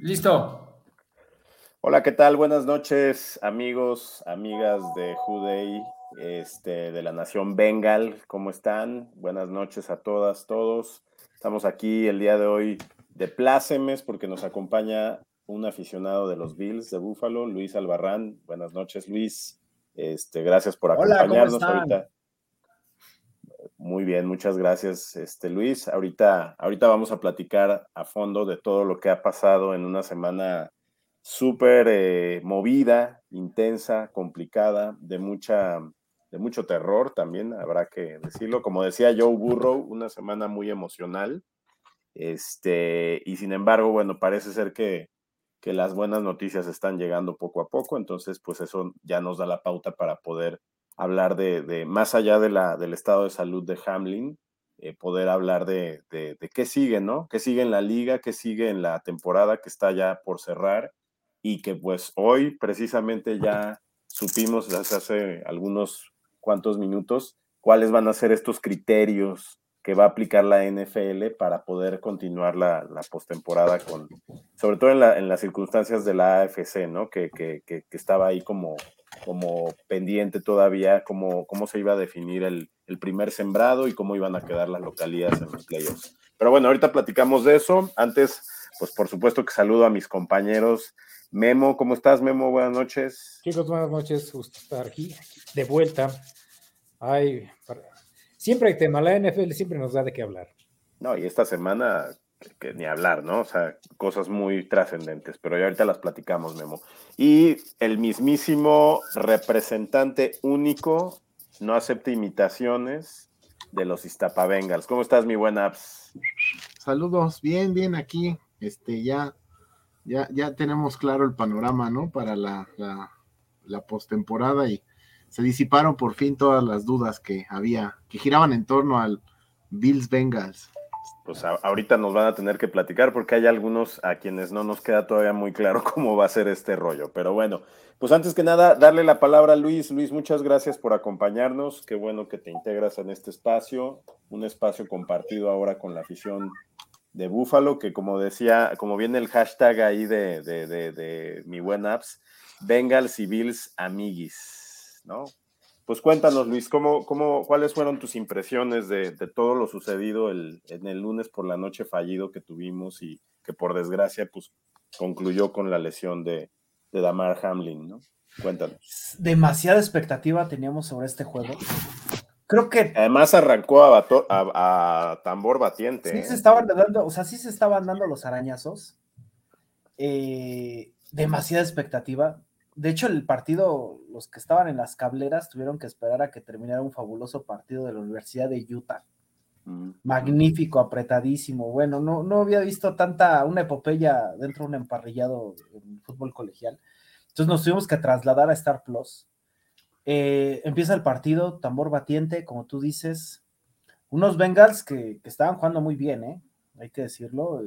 Listo. Hola, ¿qué tal? Buenas noches, amigos, amigas de Judei, este, de la Nación Bengal. ¿Cómo están? Buenas noches a todas, todos. Estamos aquí el día de hoy de plácemes porque nos acompaña un aficionado de los Bills de Búfalo, Luis Albarrán. Buenas noches, Luis. Este, gracias por acompañarnos ahorita. Muy bien, muchas gracias, este Luis. Ahorita, ahorita vamos a platicar a fondo de todo lo que ha pasado en una semana súper eh, movida, intensa, complicada, de mucha, de mucho terror también, habrá que decirlo. Como decía Joe Burrow, una semana muy emocional. Este, y sin embargo, bueno, parece ser que, que las buenas noticias están llegando poco a poco, entonces, pues eso ya nos da la pauta para poder hablar de, más allá de la, del estado de salud de Hamlin, eh, poder hablar de, qué sigue, ¿no? ¿Qué sigue en la liga? ¿Qué sigue en la temporada que está ya por cerrar? Y que pues hoy precisamente ya supimos desde hace algunos cuantos minutos cuáles van a ser estos criterios que va a aplicar la NFL para poder continuar la, la postemporada con, sobre todo en, la, en, las circunstancias de la AFC, ¿no? Que, que, que estaba ahí como como pendiente todavía cómo, cómo se iba a definir el, el, primer sembrado y cómo iban a quedar las localidades en los playoffs. Pero bueno, ahorita platicamos de eso. Antes, pues por supuesto que saludo a mis compañeros. Memo, ¿cómo estás, Memo? Buenas noches. Chicos, buenas noches. Gusto estar aquí de vuelta. Ay, siempre hay tema. La NFL siempre nos da de qué hablar. No, y esta semana ni hablar, ¿no? O sea, cosas muy trascendentes, pero ya ahorita las platicamos, Memo. Y el mismísimo representante único, no acepta imitaciones de los Iztapa Bengals. ¿Cómo estás, mi buen Apps? Saludos, bien, bien aquí. Este, ya, ya, ya tenemos claro el panorama, ¿no? Para la, la, la postemporada y se disiparon por fin todas las dudas que había, que giraban en torno al Bills Bengals pues ahorita nos van a tener que platicar porque hay algunos a quienes no nos queda todavía muy claro cómo va a ser este rollo. Pero bueno, pues antes que nada, darle la palabra a Luis. Luis, muchas gracias por acompañarnos. Qué bueno que te integras en este espacio, un espacio compartido ahora con la afición de Búfalo, que como decía, como viene el hashtag ahí de, mi buen apps, Bengals y Bills amiguis, ¿no? Pues cuéntanos, Luis, ¿cómo, cómo, ¿cuáles fueron tus impresiones de, todo lo sucedido el, en el lunes por la noche fallido que tuvimos y que por desgracia pues, concluyó con la lesión de, Damar Hamlin, ¿no? Cuéntanos. Demasiada expectativa teníamos sobre este juego. Creo que. Además arrancó a, a, tambor batiente. Sí, se ¿eh? estaban dando, o sea, sí se estaban dando los arañazos. Eh, demasiada expectativa de hecho, el partido, los que estaban en las cableras tuvieron que esperar a que terminara un fabuloso partido de la Universidad de Utah. Mm. Magnífico, apretadísimo. Bueno, no, no había visto tanta, una epopeya dentro de un emparrillado en fútbol colegial. Entonces nos tuvimos que trasladar a Star Plus. Eh, empieza el partido, tambor batiente, como tú dices. Unos Bengals que, que estaban jugando muy bien, ¿eh? hay que decirlo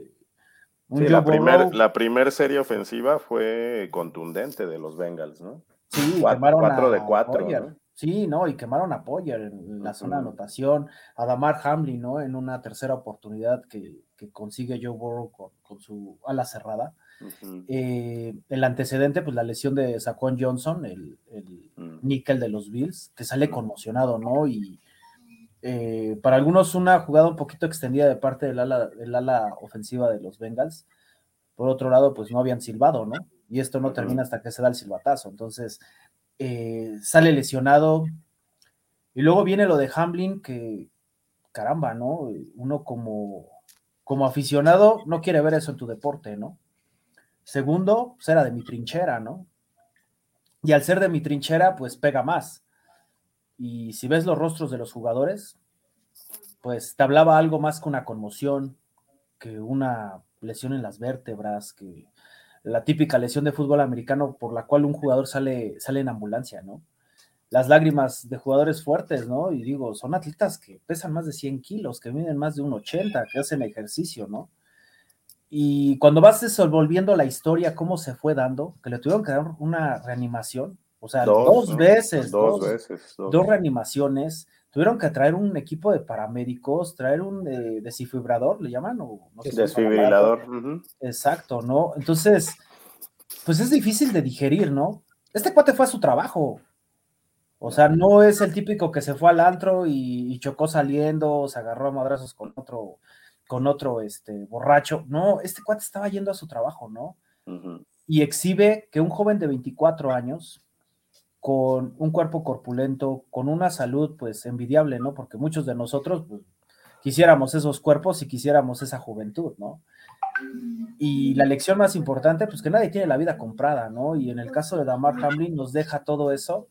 la primera primer serie ofensiva fue contundente de los Bengals, ¿no? Sí, cuatro, de cuatro. Sí, no, y quemaron a Poyer en la zona de anotación, a Damar Hamlin, ¿no? En una tercera oportunidad que, consigue Joe Burrow con, su ala cerrada. Eh, el antecedente, pues la lesión de Saquon Johnson, el, el mm. níquel de los Bills, que sale conmocionado, ¿no? Y eh, para algunos una jugada un poquito extendida de parte del ala, del ala ofensiva de los Bengals. Por otro lado, pues no habían silbado, ¿no? Y esto no termina hasta que se da el silbatazo. Entonces, eh, sale lesionado. Y luego viene lo de Hamlin, que caramba, ¿no? Uno como, como aficionado no quiere ver eso en tu deporte, ¿no? Segundo, pues era de mi trinchera, ¿no? Y al ser de mi trinchera, pues pega más. Y si ves los rostros de los jugadores, pues te hablaba algo más que una conmoción, que una lesión en las vértebras, que la típica lesión de fútbol americano por la cual un jugador sale, sale en ambulancia, ¿no? Las lágrimas de jugadores fuertes, ¿no? Y digo, son atletas que pesan más de 100 kilos, que miden más de un 80, que hacen ejercicio, ¿no? Y cuando vas desenvolviendo la historia, cómo se fue dando, que le tuvieron que dar una reanimación, o sea, dos, veces, dos, veces, dos. reanimaciones, tuvieron que traer un equipo de paramédicos, traer un eh, desfibrilador, le llaman, o no sé desfibrilador. Exacto, ¿no? Entonces, pues es difícil de digerir, ¿no? Este cuate fue a su trabajo. O sea, no es el típico que se fue al antro y, chocó saliendo, se agarró a madrazos con otro, con otro este, borracho. No, este cuate estaba yendo a su trabajo, ¿no? Y exhibe que un joven de 24 años, con un cuerpo corpulento, con una salud pues envidiable, ¿no? Porque muchos de nosotros pues, quisiéramos esos cuerpos y quisiéramos esa juventud, ¿no? Y la lección más importante, pues que nadie tiene la vida comprada, ¿no? Y en el caso de Damar Hamlin nos deja todo eso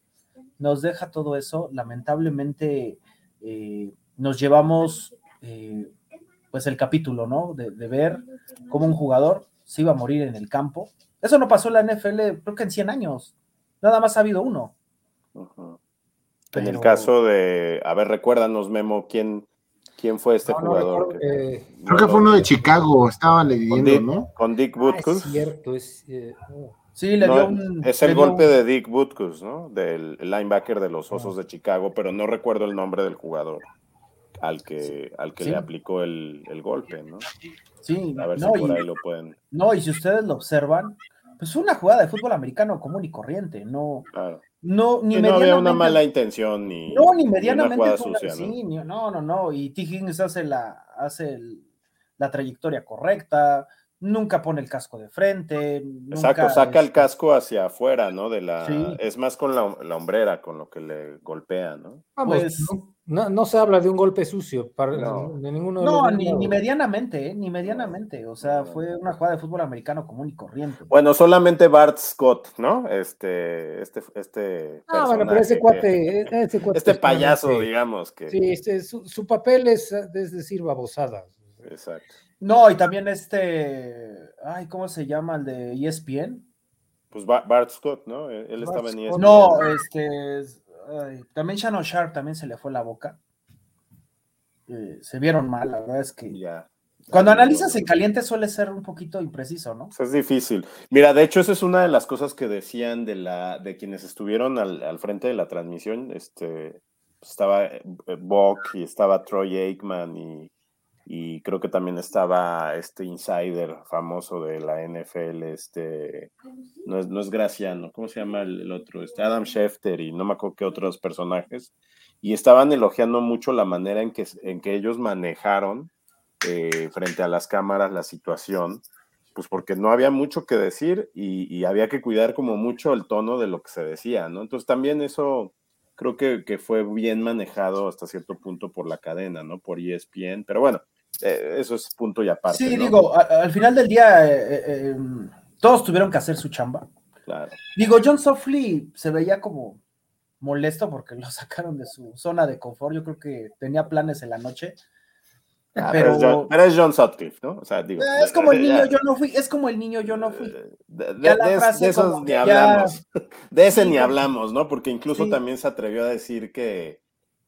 nos deja todo eso. Lamentablemente eh, nos llevamos eh, pues el capítulo, ¿no? De, ver cómo un jugador se iba a morir en el campo. Eso no pasó en la NFL, creo que en 100 años. Nada más ha habido uno. En el caso de, a ver, recuérdanos, Memo, quién, quién fue este jugador. creo que fue uno de Chicago, estaba leyendo, ¿no? Con Dick ah, Butkus. es cierto, es, eh, Sí, le dio un. Es el golpe de Dick Butkus, ¿no? Del linebacker de los Osos de Chicago, pero no recuerdo el nombre del jugador al que, al que le aplicó el, golpe, ¿no? Sí, a ver si por ahí lo pueden. No, y si ustedes lo observan, pues una jugada de fútbol americano común y corriente, no. Claro. No, ni no había una mala intención ni. No, ni medianamente. sucia, ¿no? ¿no? no, no, Y T. Higgins hace la, hace la trayectoria correcta nunca pone el casco de frente. Exacto, saca el casco hacia afuera, ¿no? De la, Es más con la, hombrera, con lo que le golpea, ¿no? pues, no, no, se habla de un golpe sucio para, no. de ninguno No, ni, ni, medianamente, ¿eh? ni medianamente. O sea, fue una jugada de fútbol americano común y corriente. Bueno, solamente Bart Scott, ¿no? Este, este, este. Ah, bueno, pero ese cuate, ese cuate Este payaso, digamos que. Sí, este, su, su papel es, es decir, babosada. Exacto. No, y también este, ay, ¿cómo se llama el de ESPN? Pues Bart Scott, ¿no? Él estaba en ESPN. No, este, también Shannon Sharp también se le fue la boca. Eh, se vieron mal, la verdad es que ya. Cuando analizas en caliente suele ser un poquito impreciso, ¿no? Es difícil. Mira, de hecho, esa es una de las cosas que decían de la, de quienes estuvieron al, al frente de la transmisión. Este, estaba eh, Bock y estaba Troy Aikman y y creo que también estaba este insider famoso de la NFL, este, no es, no es Graciano, ¿cómo se llama el, otro? Este, Adam Schefter y no me acuerdo qué otros personajes, y estaban elogiando mucho la manera en que, en que ellos manejaron eh, frente a las cámaras la situación, pues porque no había mucho que decir y, y, había que cuidar como mucho el tono de lo que se decía, ¿no? Entonces también eso creo que, que fue bien manejado hasta cierto punto por la cadena, ¿no? Por ESPN, pero bueno, eh, eso es punto y aparte. Sí, digo, al final del día eh, eh, todos tuvieron que hacer su chamba. Claro. Digo, John Softly se veía como molesto porque lo sacaron de su zona de confort. Yo creo que tenía planes en la noche. Ah, pero, es John, Sutcliffe, ¿no? O sea, digo, es como el niño yo no fui, es como el niño yo no fui. De, esos ni hablamos. De ese ni hablamos, ¿no? Porque incluso también se atrevió a decir que,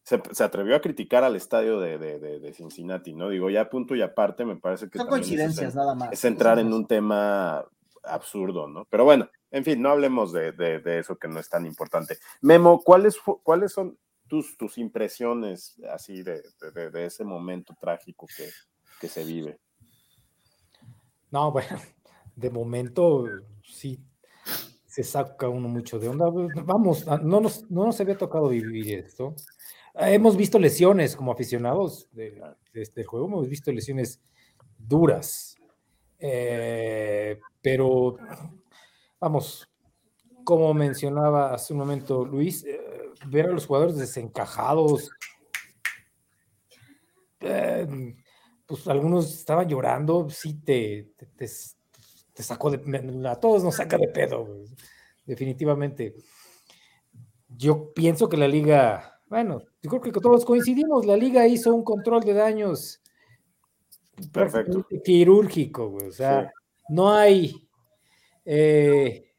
se, atrevió a criticar al estadio de, Cincinnati, ¿no? Digo, ya punto y aparte, me parece que. Son coincidencias, es, nada más. Es entrar en un tema absurdo, ¿no? Pero bueno, en fin, no hablemos de, eso que no es tan importante. Memo, ¿cuáles, cuáles son tus, tus impresiones así de, ese momento trágico que, que se vive? No, bueno, de momento sí se saca uno mucho de onda. Vamos, no nos, no nos había tocado vivir esto. Hemos visto lesiones como aficionados de, este juego, hemos visto lesiones duras, eh, pero vamos, como mencionaba hace un momento Luis, eh, ver a los jugadores desencajados, eh, pues algunos estaban llorando, sí te, te, sacó de, a todos nos saca de pedo, definitivamente. Yo pienso que la liga bueno, yo creo que todos coincidimos, la liga hizo un control de daños Perfecto. quirúrgico, güey. O sea, no hay. Eh,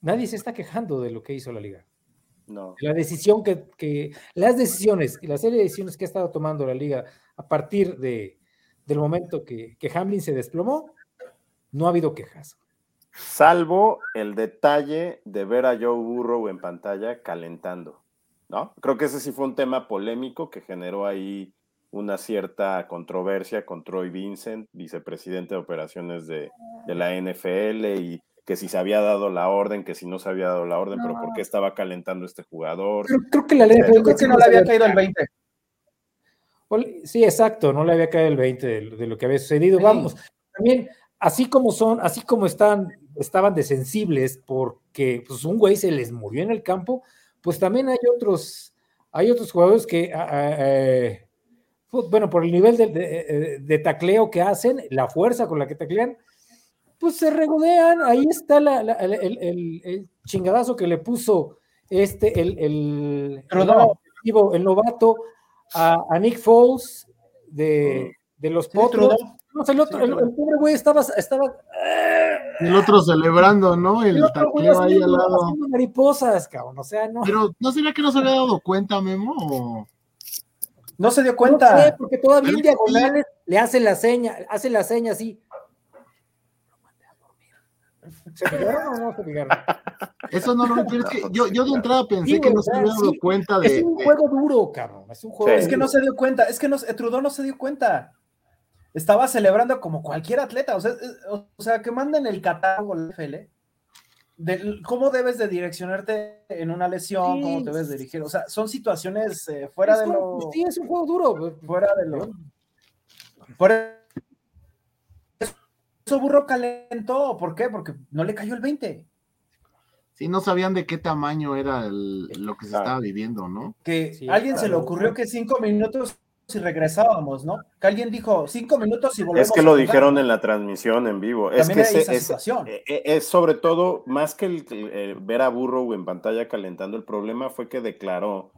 nadie se está quejando de lo que hizo la liga. No. La decisión que, las decisiones, la serie de decisiones que ha estado tomando la liga a partir de, del momento que, que Hamlin se desplomó, no ha habido quejas. Salvo el detalle de ver a Joe Burrow en pantalla calentando. ¿No? Creo que ese sí fue un tema polémico que generó ahí una cierta controversia con Troy Vincent, vicepresidente de operaciones de, la NFL, y que si se había dado la orden, que si no se había dado la orden, pero por qué estaba calentando este jugador. Creo, que la ley no le había caído el 20. Sí, exacto, no le había caído el 20 de, lo que había sucedido. Vamos, también, así como son, así como están, estaban de sensibles porque pues, un güey se les murió en el campo, pues también hay otros, hay otros jugadores que, ah, ah, eh, bueno, por el nivel de, de, tacleo que hacen, la fuerza con la que taclean, pues se regodean. Ahí está el, chingadazo que le puso este, el, el, el novato a, Nick Foles de, de los Potros. No, el, otro, el, pobre güey estaba, estaba. El otro celebrando, ¿no? El, tacleo ahí al lado. mariposas, cabrón. O sea, no. Pero, ¿no sería que no se había dado cuenta, Memo? No se dio cuenta. No sé, porque todavía en diagonales le hace la seña, hace la seña así. ¿Se fijaron o no se fijaron? Eso no lo es que yo, yo de entrada pensé que no se había dado cuenta de. Es un juego duro, cabrón. Es un juego. Es que no se dio cuenta, es que no, Trudeau no se dio cuenta. Estaba celebrando como cualquier atleta. O sea, o sea que manden el catálogo la FL de cómo debes de direccionarte en una lesión, cómo te debes dirigir. O sea, son situaciones eh, fuera de lo. Sí, es un juego duro. Fuera de lo. Por eso Burro calentó. ¿Por qué? Porque no le cayó el 20. Sí, no sabían de qué tamaño era lo que se estaba viviendo, ¿no? Que a alguien se le ocurrió que cinco minutos si regresábamos, ¿no? Que alguien dijo cinco minutos y volvemos. Es que lo dijeron en la transmisión en vivo. es que es, e, e, es, sobre todo, más que el, ver a Burrow en pantalla calentando, el problema fue que declaró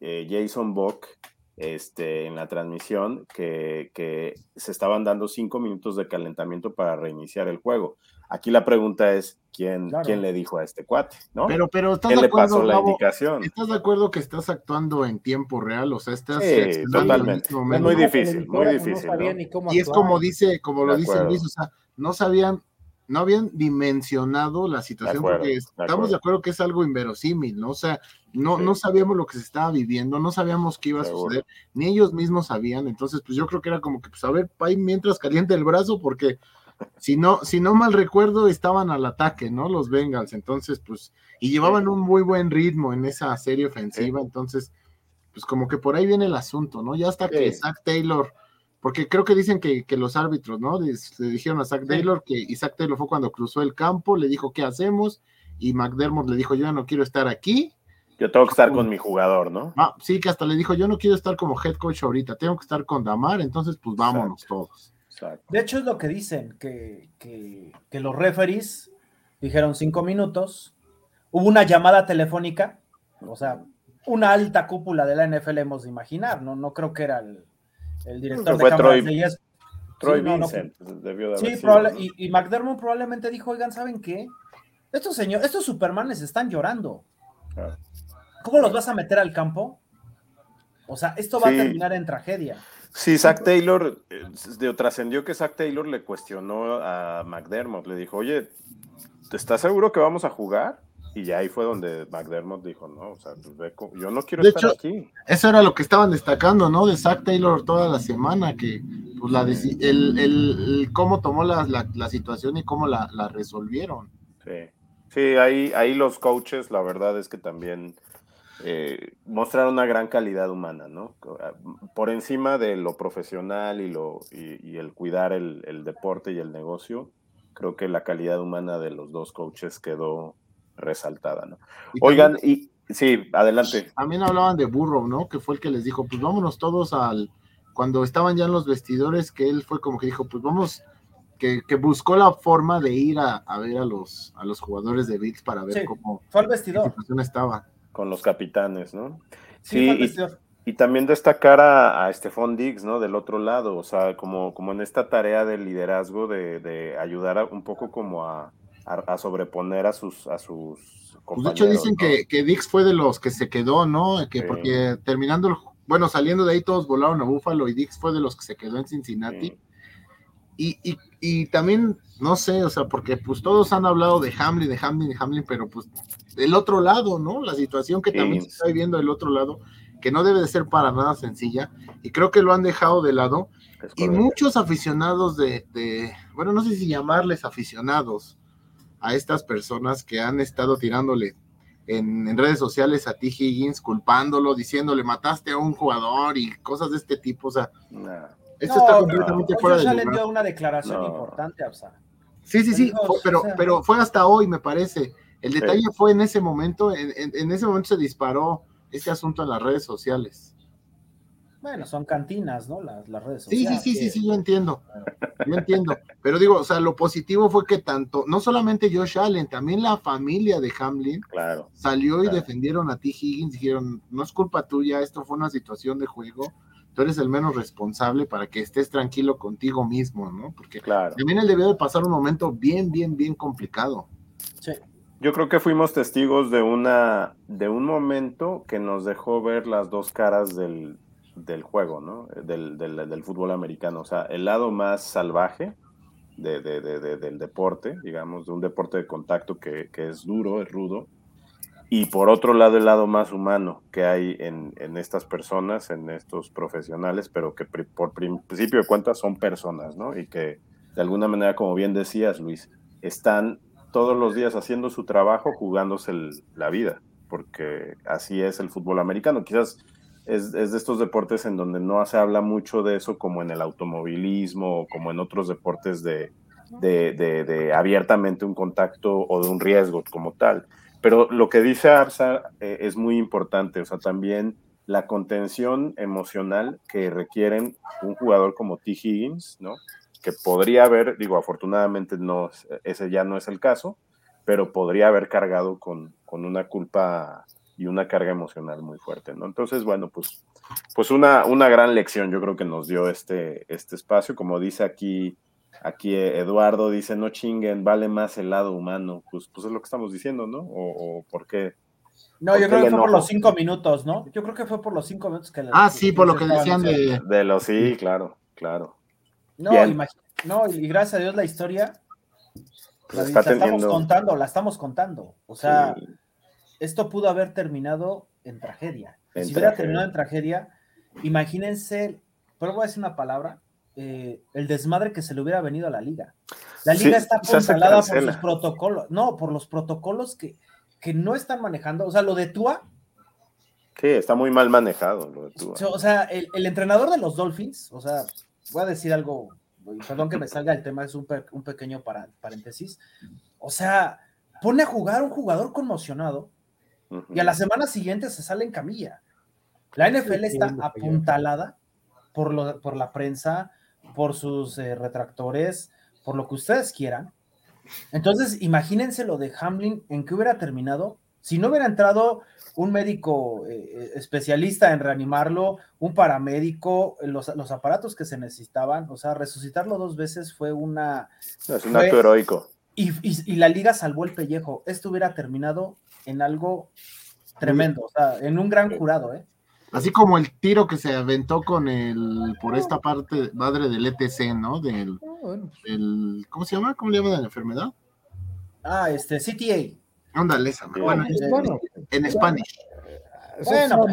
eh, Jason Bock este, en la transmisión que, que, se estaban dando cinco minutos de calentamiento para reiniciar el juego. Aquí la pregunta es, ¿quién, ¿quién le dijo a este cuate? ¿no? Pero, pero ¿estás de acuerdo, la indicación? ¿Estás de acuerdo que estás actuando en tiempo real? O sea, estás sí, totalmente. Es muy difícil, muy difícil. y es como dice, como lo dice Luis, o sea, no sabían no habían dimensionado la situación porque estamos de acuerdo que es algo inverosímil, ¿no? O sea, no, no sabíamos lo que se estaba viviendo, no sabíamos qué iba a suceder, ni ellos mismos sabían, entonces pues yo creo que era como que, pues a ver, ahí mientras caliente el brazo, porque si no, si no mal recuerdo, estaban al ataque, ¿no? Los Bengals, entonces pues, y llevaban un muy buen ritmo en esa serie ofensiva, entonces, pues como que por ahí viene el asunto, ¿no? Ya hasta que Zach Taylor porque creo que dicen que, los árbitros, ¿no? Le, dijeron a Zach Taylor que Isaac Taylor fue cuando cruzó el campo, le dijo, ¿qué hacemos? Y McDermott le dijo, yo ya no quiero estar aquí. Yo tengo que estar con mi jugador, ¿no? Ah, sí, que hasta le dijo, yo no quiero estar como head coach ahorita, tengo que estar con Damar, entonces pues vámonos todos. De hecho es lo que dicen, que, que los referees dijeron cinco minutos, hubo una llamada telefónica, o sea, una alta cúpula de la NFL hemos de imaginar, ¿no? No creo que era el, el director de Troy, de Troy Vincent debió de Sí, y, y, McDermott probablemente dijo, oigan, ¿saben qué? Estos señores, estos Supermanes están llorando. ¿Cómo los vas a meter al campo? O sea, esto va a terminar en tragedia. Sí, Zach Taylor, eh, trascendió que Zach Taylor le cuestionó a McDermott, le dijo, oye, ¿estás seguro que vamos a jugar? Y ya ahí fue donde McDermott dijo, no, o sea, pues yo no quiero estar aquí. Eso era lo que estaban destacando, ¿no? De Zach Taylor toda la semana, que pues la el, el, cómo tomó la, la, situación y cómo la, la, resolvieron. Sí, sí, ahí, ahí los coaches, la verdad es que también eh, mostraron una gran calidad humana, ¿no? Por encima de lo profesional y, lo, y, y el cuidar el, el deporte y el negocio, creo que la calidad humana de los dos coaches quedó resaltada, ¿no? Oigan, y sí, adelante. También hablaban de Burrow, ¿no? Que fue el que les dijo, pues vámonos todos al, cuando estaban ya en los vestidores, que él fue como que dijo, pues vamos, que, buscó la forma de ir a, ver a los, a los jugadores de VIX para ver cómo fue al vestidor. situación estaba. Con los capitanes, ¿no? Sí, y, también destacar a, a Stephon Diggs, ¿no? Del otro lado, o sea, como, como en esta tarea de liderazgo de, de ayudar un poco como a, a, sobreponer a sus, a sus pues de hecho dicen que, que, Dix fue de los que se quedó, ¿no? Que porque terminando, bueno, saliendo de ahí todos volaron a Búfalo y Dix fue de los que se quedó en Cincinnati. y, también, no sé, o sea, porque pues todos han hablado de Hamlin, de Hamlin, de Hamlin, pero pues del otro lado, ¿no? La situación que también se está viviendo del otro lado, que no debe de ser para nada sencilla, y creo que lo han dejado de lado. Y muchos aficionados de, de, bueno, no sé si llamarles aficionados a estas personas que han estado tirándole en, redes sociales a T. Higgins, culpándolo, diciéndole mataste a un jugador y cosas de este tipo. O sea, esto está completamente fuera de lugar. dio una declaración importante, Absa. Sí, sí, sí, pero, pero fue hasta hoy, me parece. El detalle fue en ese momento, en, en, ese momento se disparó este asunto en las redes sociales. Bueno, son cantinas, ¿no? Las, las redes sociales. Sí, sí, sí, sí, sí, yo entiendo. Yo entiendo. Pero digo, o sea, lo positivo fue que tanto, no solamente Josh Allen, también la familia de Hamlin claro, salió y defendieron a T. Higgins, dijeron, no es culpa tuya, esto fue una situación de juego, tú eres el menos responsable para que estés tranquilo contigo mismo, ¿no? Porque claro. también él debió de pasar un momento bien, bien, bien complicado. Sí. Yo creo que fuimos testigos de una, de un momento que nos dejó ver las dos caras del, del juego, ¿no? Del, del, fútbol americano. O sea, el lado más salvaje de, del deporte, digamos, de un deporte de contacto que, es duro, es rudo. Y por otro lado, el lado más humano que hay en, estas personas, en estos profesionales, pero que por principio de cuentas son personas, ¿no? Y que de alguna manera, como bien decías, Luis, están todos los días haciendo su trabajo, jugándose la vida, porque así es el fútbol americano. Quizás es, de estos deportes en donde no se habla mucho de eso como en el automovilismo o como en otros deportes de, de, abiertamente un contacto o de un riesgo como tal. Pero lo que dice Arsa eh, es muy importante, o sea, también la contención emocional que requieren un jugador como T. Higgins, ¿no? Que podría haber, digo, afortunadamente no, ese ya no es el caso, pero podría haber cargado con, con una culpa y una carga emocional muy fuerte, ¿no? Entonces, bueno, pues, pues una, una gran lección yo creo que nos dio este, este espacio, como dice aquí, aquí Eduardo, dice, no chinguen, vale más el lado humano, pues, pues es lo que estamos diciendo, ¿no? O, por qué. No, yo creo que fue por los cinco minutos, ¿no? Yo creo que fue por los cinco minutos que... Ah, sí, por lo que decían de... De los, sí, claro, claro. No, no, y gracias a Dios la historia pues la, estamos contando, la estamos contando. O sea, esto pudo haber terminado en tragedia. si hubiera terminado en tragedia, imagínense, pero voy a decir una palabra, eh, el desmadre que se le hubiera venido a la liga. La liga está controlada por sus protocolos, no, por los protocolos que, que no están manejando. O sea, lo de Tua. Sí, está muy mal manejado lo de Tua. O sea, el, entrenador de los Dolphins, o sea, voy a decir algo, perdón que me salga el tema, es un, un pequeño paréntesis. O sea, pone a jugar un jugador conmocionado y a la semana siguiente se sale en camilla. La NFL está apuntalada por, por la prensa, por sus eh, retractores, por lo que ustedes quieran. Entonces, imagínense lo de Hamlin, en qué hubiera terminado si no hubiera entrado un médico eh, eh, especialista en reanimarlo, un paramédico, los, aparatos que se necesitaban, o sea, resucitarlo dos veces fue una... Es un acto heroico. y, la liga salvó el pellejo. Esto hubiera terminado en algo tremendo, o sea, en un gran jurado, ¿eh? Así como el tiro que se aventó con el, por esta parte, madre del ETC, ¿no? Del, ah, el, ¿cómo se llama? ¿Cómo le llaman la enfermedad? Ah, este, CTA. Ándale, esa. Bueno, en, español. Bueno,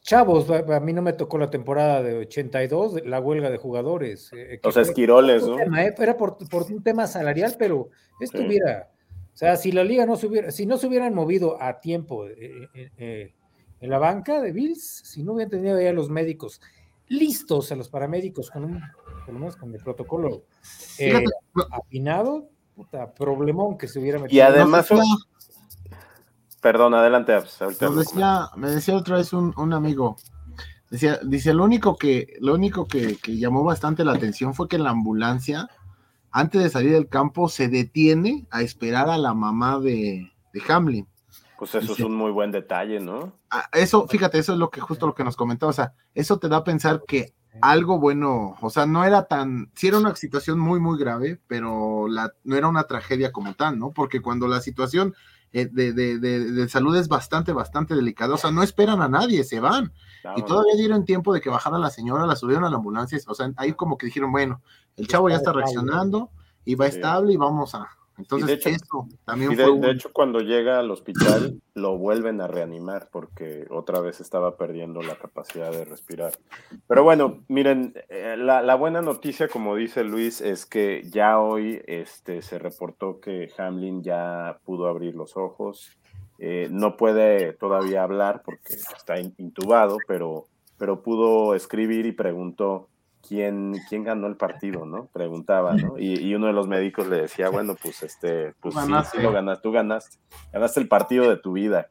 chavos, a mí no me tocó la temporada de 82, la huelga de jugadores. Eh, Los esquiroles, ¿no? ¿eh? Era por, por, un tema salarial, pero esto hubiera o sea, si la liga no se hubiera, si no se hubieran movido a tiempo eh, eh, eh, en la banca de Bills, si no hubieran tenido ya los médicos listos, a los paramédicos con un, por lo menos con el protocolo afinado, puta, problemón que se hubiera metido. Y además, perdón, adelante. Me decía, me decía otra vez un, un amigo, decía, dice, lo único que, lo único que, que llamó bastante la atención fue que la ambulancia antes de salir del campo, se detiene a esperar a la mamá de, Hamlin. Pues eso es un muy buen detalle, ¿no? Ah, eso, fíjate, eso es lo que justo lo que nos comentaba, o sea, eso te da a pensar que algo bueno, o sea, no era tan, sí era una situación muy, muy grave, pero la, no era una tragedia como tal, ¿no? Porque cuando la situación de, de, de, salud es bastante, bastante delicado. O sea, no esperan a nadie, se van. y todavía dieron tiempo de que bajara la señora, la subieron a la ambulancia. O sea, ahí como que dijeron, bueno, el chavo ya está reaccionando y va estable y vamos a, entonces, de hecho, también de, hecho, cuando llega al hospital, lo vuelven a reanimar porque otra vez estaba perdiendo la capacidad de respirar. Pero bueno, miren, eh, la, buena noticia, como dice Luis, es que ya hoy este, se reportó que Hamlin ya pudo abrir los ojos. Eh, no puede todavía hablar porque está intubado, pero, pero pudo escribir y preguntó quién, quién ganó el partido, ¿no? Preguntaba, ¿no? Y, uno de los médicos le decía, bueno, pues este, pues sí, sí lo ganaste, tú ganaste, ganaste el partido de tu vida.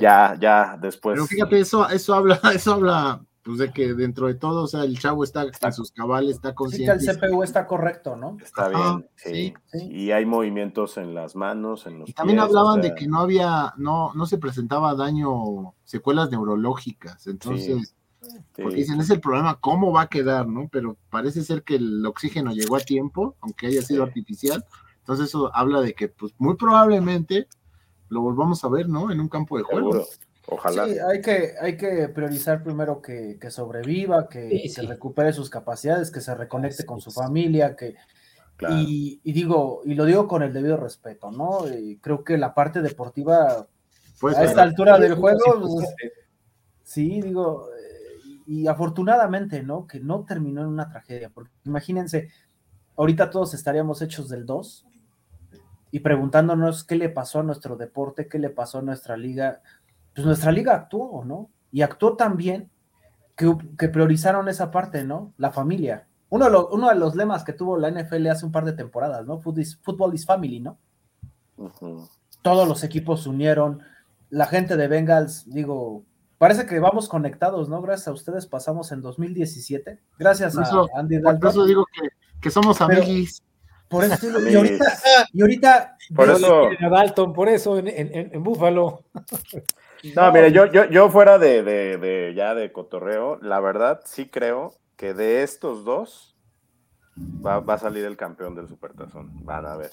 Ya, ya, después. Pero fíjate, eso, eso habla, eso habla, pues de que dentro de todo, o sea, el chavo está en sus cabales, está consciente. Sí, que el CPU está correcto, ¿no? Está bien, sí, Y hay movimientos en las manos, en los Y también hablaban de que no había, no, no se presentaba daño, secuelas neurológicas, entonces porque dicen, es el problema, ¿cómo va a quedar, no? Pero parece ser que el oxígeno llegó a tiempo, aunque haya sido artificial. Entonces eso habla de que, pues, muy probablemente lo volvamos a ver, ¿no? En un campo de juego. Ojalá. Sí, hay que, hay que priorizar primero que, sobreviva, que, se recupere sus capacidades, que se reconecte con su familia, que... Y, digo, y lo digo con el debido respeto, ¿no? creo que la parte deportiva pues, a esta altura del juego, pues, sí, digo, y afortunadamente, ¿no? Que no terminó en una tragedia, porque imagínense, ahorita todos estaríamos hechos del 2 y preguntándonos qué le pasó a nuestro deporte, qué le pasó a nuestra liga. Pues nuestra liga actuó, ¿no? Y actuó también que, que priorizaron esa parte, ¿no? La familia. Uno de, los, uno de los lemas que tuvo la NFL hace un par de temporadas, ¿no? Football is, family, ¿no? Todos los equipos se unieron. La gente de Bengals, digo, Parece que vamos conectados, ¿no? Gracias a ustedes pasamos en 2017. Gracias a Andy Dalton. Por eso digo que, somos amigos. Por eso y ahorita, y ahorita por eso a Dalton, por eso en, en, en Búfalo. No, mire, yo, yo, yo fuera de, de, de, ya de cotorreo, la verdad sí creo que de estos dos, Va, a salir el campeón del Supertazón. Van a ver.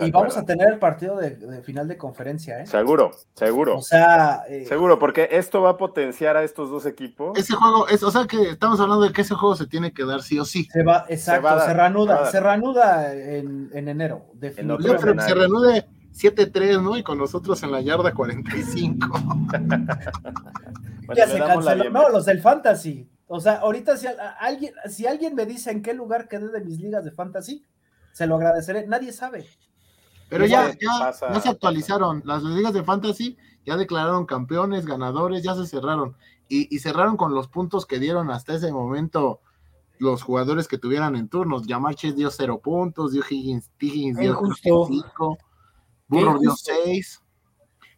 y vamos a tener el partido de, final de conferencia, ¿eh? Seguro, seguro. O sea. Eh, seguro, porque esto va a potenciar a estos dos equipos. Ese juego, es, o sea que estamos hablando de que ese juego se tiene que dar sí o sí. Se va, exacto, se, reanuda, se, reanuda en, enero. Yo creo que se reanude 7-3, ¿no? Y con nosotros en la yarda 45. ya se canceló. No, los del Fantasy. O sea, ahorita si alguien, si alguien me dice en qué lugar quedé de mis ligas de fantasy, se lo agradeceré. Nadie sabe. Pero ya, ya, se actualizaron. Las ligas de fantasy ya declararon campeones, ganadores, ya se cerraron. Y, cerraron con los puntos que dieron hasta ese momento los jugadores que tuvieran en turnos. Yamarches dio cero puntos, dio Higgins, Higgins dio cinco, Burro dio seis.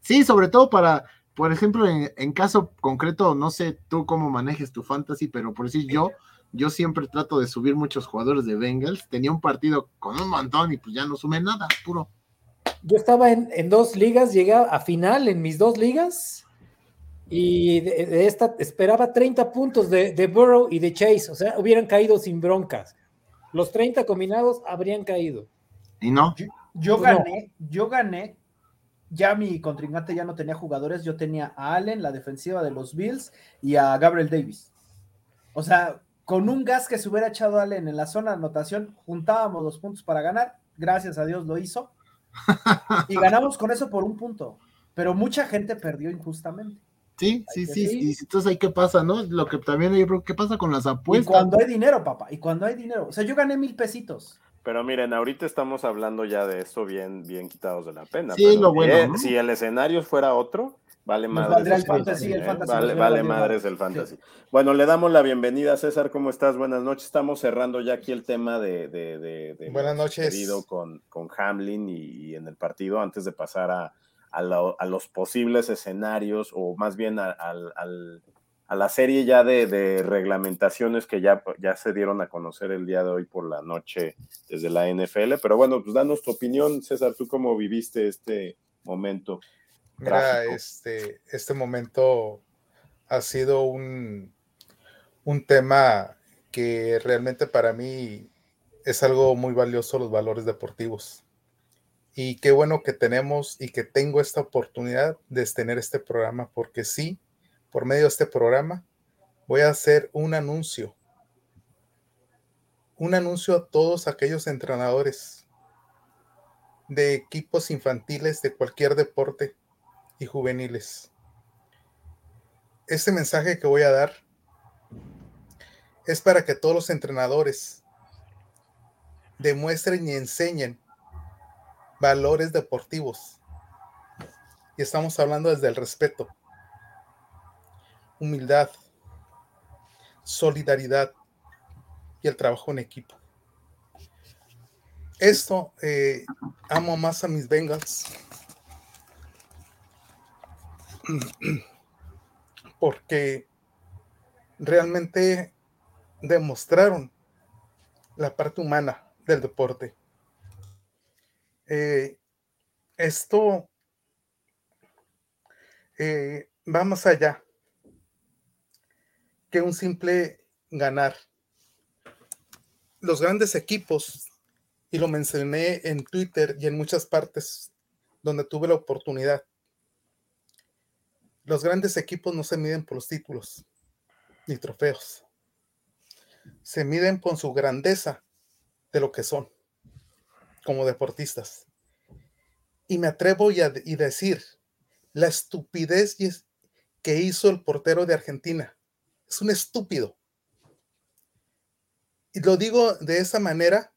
Sí, sobre todo para por ejemplo, en, caso concreto, no sé tú cómo manejes tu fantasy, pero por decir yo, yo siempre trato de subir muchos jugadores de Bengals. Tenía un partido con un montón y pues ya no sumé nada, puro. Yo estaba en, dos ligas, llegué a final en mis dos ligas y de, esta esperaba 30 puntos de, de, Burrow y de Chase, o sea, hubieran caído sin broncas. Los 30 combinados habrían caído. ¿Y no? Yo, gané, yo gané ya mi contrincante ya no tenía jugadores, yo tenía a Allen, la defensiva de los Bills, y a Gabriel Davis. O sea, con un gas que se hubiera echado Allen en la zona de anotación, juntábamos los puntos para ganar, gracias a Dios lo hizo, y ganamos con eso por un punto, pero mucha gente perdió injustamente. Sí, sí, sí, sí, entonces ahí qué pasa, ¿no? Lo que también hay, ¿qué pasa con las apuestas? Y cuando hay dinero, papá, y cuando hay dinero, o sea, yo gané mil pesitos. Pero miren, ahorita estamos hablando ya de esto bien, bien quitados de la pena. Sí, lo bueno. Si el escenario fuera otro, vale madres el fantasy. ¿eh? Vale, vale madres el fantasy. Bueno, le damos la bienvenida, César. ¿Cómo estás? Buenas noches. Estamos cerrando ya aquí el tema de, de, de, Buenas noches. Con, con Hamlin y, en el partido antes de pasar a, a, los posibles escenarios o más bien al a la serie ya de, reglamentaciones que ya, ya se dieron a conocer el día de hoy por la noche desde la NFL. Pero bueno, pues danos tu opinión, César, ¿tú cómo viviste este momento? Mira, este, este momento ha sido un, un tema que realmente para mí es algo muy valioso, los valores deportivos. Y qué bueno que tenemos y que tengo esta oportunidad de tener este programa, porque sí, por medio de este programa, voy a hacer un anuncio. Un anuncio a todos aquellos entrenadores de equipos infantiles de cualquier deporte y juveniles. Este mensaje que voy a dar es para que todos los entrenadores demuestren y enseñen valores deportivos. Y estamos hablando desde el respeto, humildad, solidaridad y el trabajo en equipo. Esto eh, amo más a mis Bengals porque realmente demostraron la parte humana del deporte. Eh, esto eh, va más allá que un simple ganar. Los grandes equipos, y lo mencioné en Twitter y en muchas partes donde tuve la oportunidad, los grandes equipos no se miden por los títulos ni trofeos. Se miden por su grandeza de lo que son como deportistas. Y me atrevo y a decir la estupidez que hizo el portero de Argentina. Es un estúpido. Y lo digo de esa manera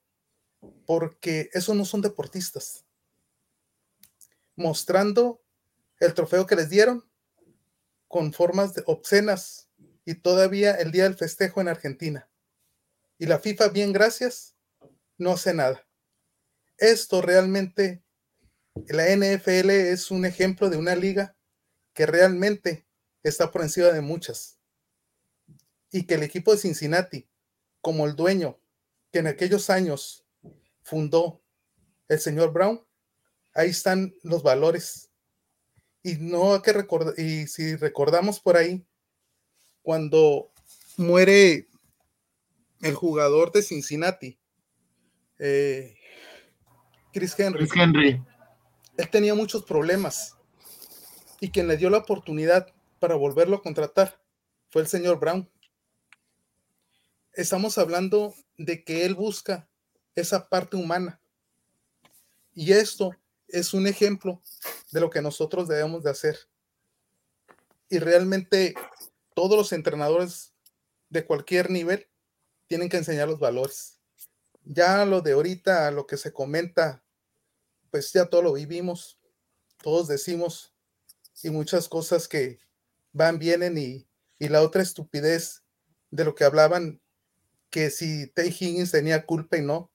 porque esos no son deportistas. Mostrando el trofeo que les dieron con formas de obscenas y todavía el día del festejo en Argentina. Y la FIFA, bien gracias, no hace nada. Esto realmente, la NFL es un ejemplo de una liga que realmente está por encima de muchas. Y que el equipo de Cincinnati, como el dueño que en aquellos años fundó el señor Brown, ahí están los valores. Y no hay que recordar, y si recordamos por ahí, cuando muere el jugador de Cincinnati, eh, Chris Henry. Henry. Él tenía muchos problemas y quien le dio la oportunidad para volverlo a contratar fue el señor Brown. Estamos hablando de que él busca esa parte humana. Y esto es un ejemplo de lo que nosotros debemos de hacer. Y realmente todos los entrenadores de cualquier nivel tienen que enseñar los valores. Ya lo de ahorita, lo que se comenta, pues ya todo lo vivimos, todos decimos, y muchas cosas que van, vienen, y, y la otra estupidez de lo que hablaban, que si Tay Higgins tenía culpa y no,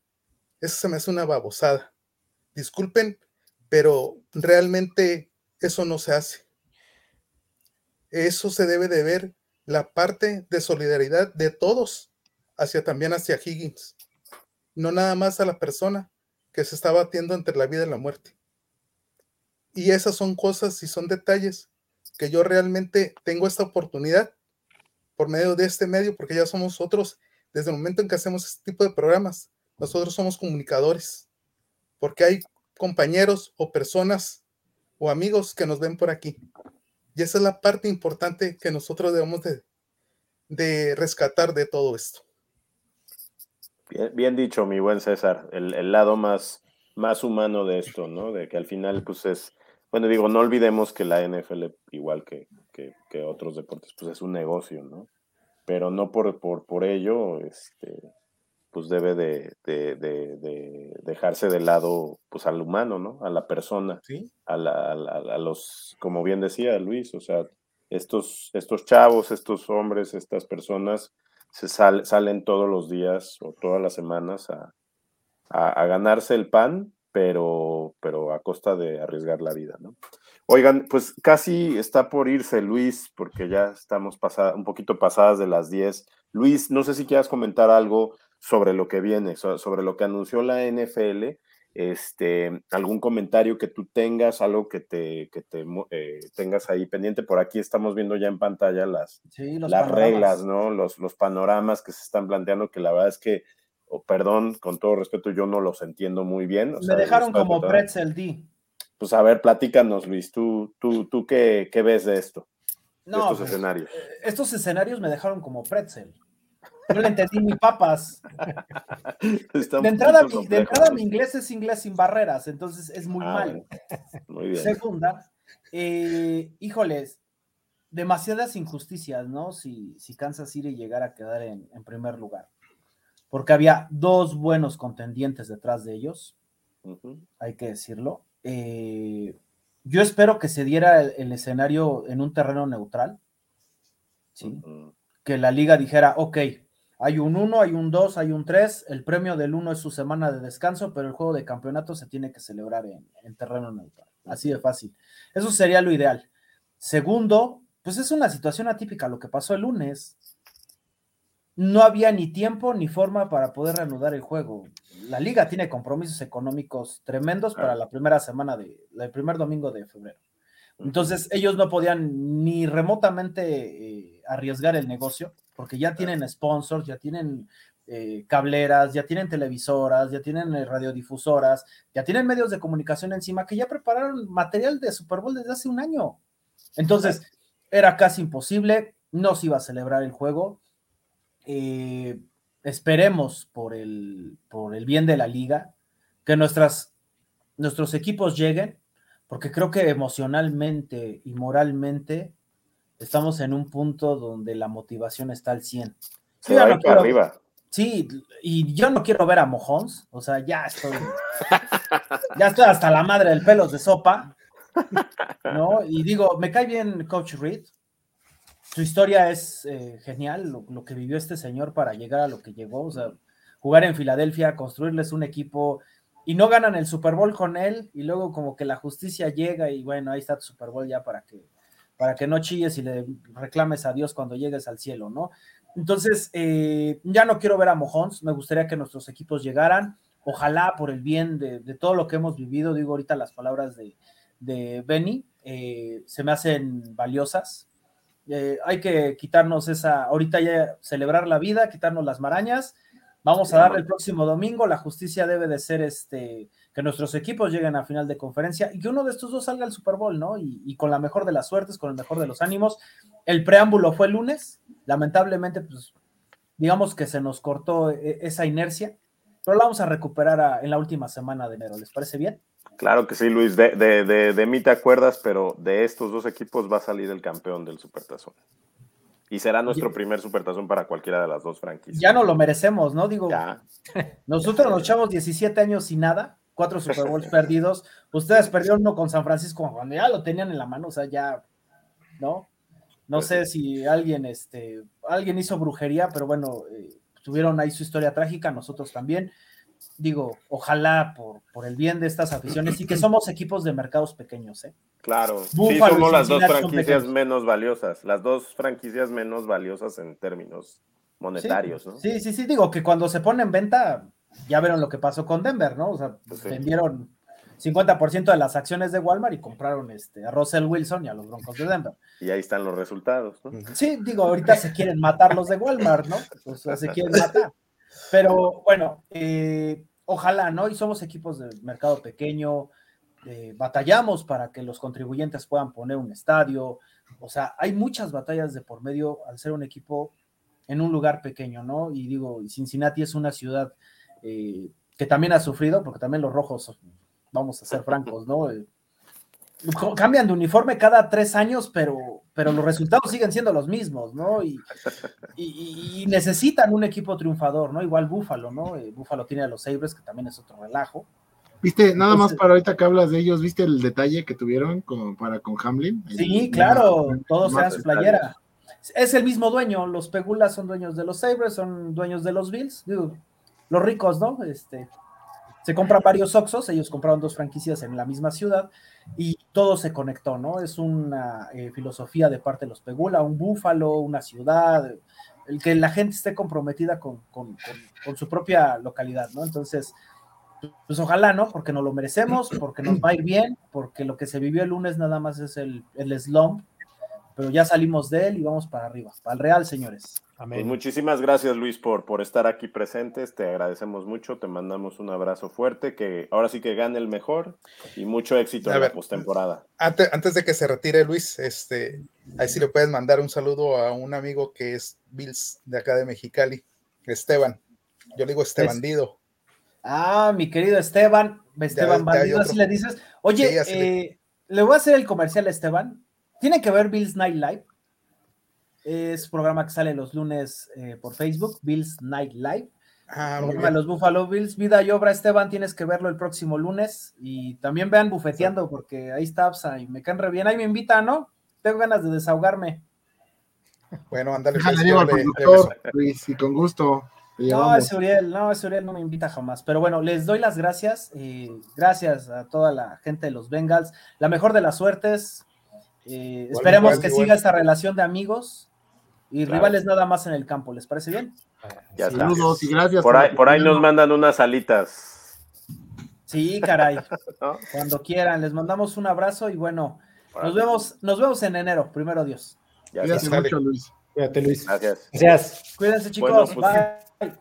eso se me hace una babosada. Disculpen, pero realmente eso no se hace. Eso se debe de ver la parte de solidaridad de todos hacia también hacia Higgins, no nada más a la persona que se está batiendo entre la vida y la muerte. Y esas son cosas y son detalles que yo realmente tengo esta oportunidad por medio de este medio, porque ya somos otros, desde el momento en que hacemos este tipo de programas, nosotros somos comunicadores, porque hay compañeros o personas o amigos que nos ven por aquí. Y esa es la parte importante que nosotros debemos de, rescatar de todo esto. Bien, dicho, mi buen César, el, lado más, más humano de esto, ¿no? De que al final, pues es, bueno, digo, no olvidemos que la NFL, igual que, que, otros deportes, pues es un negocio, ¿no? Pero no por, por, por ello, este, pues debe de, de, de, dejarse de lado, pues al humano, ¿no? A la persona, ¿Sí? a, la, a, los, como bien decía Luis, o sea, estos, estos chavos, estos hombres, estas personas, se salen todos los días o todas las semanas a, ganarse el pan, pero, pero a costa de arriesgar la vida, ¿no? Oigan, pues casi está por irse Luis, porque ya estamos un poquito pasadas de las 10. Luis, no sé si quieras comentar algo sobre lo que viene, sobre lo que anunció la NFL este, algún comentario que tú tengas, algo que te, que te eh, tengas ahí pendiente. Por aquí estamos viendo ya en pantalla las, las reglas, ¿no? Los, los panoramas que se están planteando, que la verdad es que o perdón, con todo respeto, yo no los entiendo muy bien. Me dejaron como pretzel D. Pues a ver, platícanos, Luis, ¿tú, tú, tú qué, qué ves de esto? No, estos pues, escenarios. Eh, estos escenarios me dejaron como pretzel. No le entendí ni papas. de entrada, mi, de entrada, mi, inglés es inglés sin barreras, entonces es muy ah, malo. Muy bien. Segunda, eh, híjoles, demasiadas injusticias, ¿no? Si, si Kansas City llegara a quedar en, primer lugar. Porque había dos buenos contendientes detrás de ellos, hay que decirlo. Eh, yo espero que se diera el, escenario en un terreno neutral, ¿sí? Que la liga dijera, ok, hay un 1, hay un 2, hay un 3, el premio del 1 es su semana de descanso, pero el juego de campeonato se tiene que celebrar en terreno neutral. Así de fácil. Eso sería lo ideal. Segundo, pues es una situación atípica lo que pasó el lunes. No había ni tiempo ni forma para poder reanudar el juego. La liga tiene compromisos económicos tremendos para la primera semana de, el primer domingo de febrero. Entonces ellos no podían ni remotamente eh, arriesgar el negocio porque ya tienen sponsors, ya tienen eh, cableras, ya tienen televisoras, ya tienen eh, radiodifusoras, ya tienen medios de comunicación encima que ya prepararon material de Super Bowl desde hace un año. Entonces, era casi imposible, no se iba a celebrar el juego. Eh, esperemos por el, por el bien de la liga, que nuestras, nuestros equipos lleguen, porque creo que emocionalmente y moralmente estamos en un punto donde la motivación está al 100. Sí, arriba. Sí, y yo no quiero ver a Mojons, o sea, ya estoy, ya estoy hasta la madre del pelos de sopa, ¿no? Y digo, me cae bien Coach Reed. Su historia es eh, genial, lo, que vivió este señor para llegar a lo que llegó. O sea, jugar en Filadelfia, construirles un equipo y no ganan el Super Bowl con él y luego como que la justicia llega y bueno, ahí está tu Super Bowl ya para que, para que no chilles y le reclames a Dios cuando llegues al cielo, ¿no? Entonces, eh, ya no quiero ver a Mojons, me gustaría que nuestros equipos llegaran, ojalá por el bien de, de todo lo que hemos vivido, digo ahorita las palabras de, de Benny eh, se me hacen valiosas. Eh, hay que quitarnos esa, ahorita ya celebrar la vida, quitarnos las marañas. Vamos a darle el próximo domingo. La justicia debe de ser este que nuestros equipos lleguen a final de conferencia y que uno de estos dos salga al Super Bowl, ¿no? Y, con la mejor de las suertes, con el mejor de los ánimos. El preámbulo fue el lunes. Lamentablemente, pues, digamos que se nos cortó e, esa inercia, pero la vamos a recuperar en la última semana de enero. ¿Les parece bien? Claro que sí, Luis. De, de, de, mí te acuerdas, pero de estos dos equipos va a salir el campeón del Supertazón. Y será nuestro primer Supertazón para cualquiera de las dos franquicias. Ya no lo merecemos, ¿no? Digo, nosotros nos echamos 17 años sin nada, cuatro Super Bowls perdidos. Ustedes perdieron uno con San Francisco cuando ya lo tenían en la mano, o sea, ya, ¿no? No pues sé si alguien, este, alguien hizo brujería, pero bueno, eh, tuvieron ahí su historia trágica, nosotros también digo, ojalá por, por el bien de estas aficiones y que somos equipos de mercados pequeños, ¿eh? Claro, sí somos las dos franquicias menos valiosas, las dos franquicias menos valiosas en términos monetarios, sí, ¿no? Sí, sí, sí, digo que cuando se pone en venta, ya vieron lo que pasó con Denver, ¿no? O sea, pues vendieron 50% de las acciones de Walmart y compraron este, a Russell Wilson y a los Broncos de Denver. Y ahí están los resultados, ¿no? Sí, digo, ahorita se quieren matar los de Walmart, ¿no? O sea, se quieren matar. Pero bueno, eh, ojalá, ¿no? Y somos equipos de mercado pequeño, eh, batallamos para que los contribuyentes puedan poner un estadio, o sea, hay muchas batallas de por medio al ser un equipo en un lugar pequeño, ¿no? Y digo, Cincinnati es una ciudad eh, que también ha sufrido, porque también los rojos, vamos a ser francos, ¿no? cambian de uniforme cada tres años, pero, pero los resultados siguen siendo los mismos, ¿no? Y, necesitan un equipo triunfador, ¿no? Igual Búfalo, ¿no? Eh, Búfalo tiene a los Sabres, que también es otro relajo. Viste, nada más para ahorita que hablas de ellos, ¿viste el detalle que tuvieron con, para con Hamlin? Sí, claro, todos eran su playera. Es el mismo dueño, los Pegulas son dueños de los Sabres, son dueños de los Bills, digo, los ricos, ¿no? Este, se compran varios Oxos, ellos compraron dos franquicias en la misma ciudad y todo se conectó, ¿no? Es una eh, filosofía de parte de los Pegula, un búfalo, una ciudad, el que la gente esté comprometida con, su propia localidad, ¿no? Entonces, pues ojalá, ¿no? Porque nos lo merecemos, porque nos va a ir bien, porque lo que se vivió el lunes nada más es el, el slump, pero ya salimos de él y vamos para arriba, para el Real, señores. Pues muchísimas gracias Luis por, por estar aquí presentes, te agradecemos mucho, te mandamos un abrazo fuerte, que ahora sí que gane el mejor y mucho éxito en la postemporada. Antes, antes de que se retire Luis, este, ahí sí le puedes mandar un saludo a un amigo que es Bills de acá de Mexicali, Esteban, yo le digo Estebandido. Ah, mi querido Esteban, Esteban Bandido, así le dices. Oye, eh, le voy a hacer el comercial a Esteban. Tiene que ver Bills Night Live. Es un programa que sale los lunes eh, por Facebook, Bills Night Live. Ah, los Buffalo Bills, vida y obra, Esteban, tienes que verlo el próximo lunes. Y también vean bufeteando, porque ahí está y me caen re bien. Ahí me invitan, ¿no? Tengo ganas de desahogarme. Bueno, ándale. Luis, y con gusto. No, ese Uriel, no, ese Uriel no me invita jamás. Pero bueno, les doy las gracias. Eh, gracias a toda la gente de los Bengals. La mejor de las suertes. Eh, esperemos que siga esta relación de amigos y rivales nada más en el campo. ¿Les parece bien? Ya Saludos y gracias. Por ahí, por ahí nos mandan unas alitas. Sí, caray. Cuando quieran, les mandamos un abrazo y bueno, nos vemos, nos vemos en enero, primero Dios. Gracias mucho, Luis. Cuídate, Luis. Gracias. Gracias. Cuídense, chicos. Pues, Bye.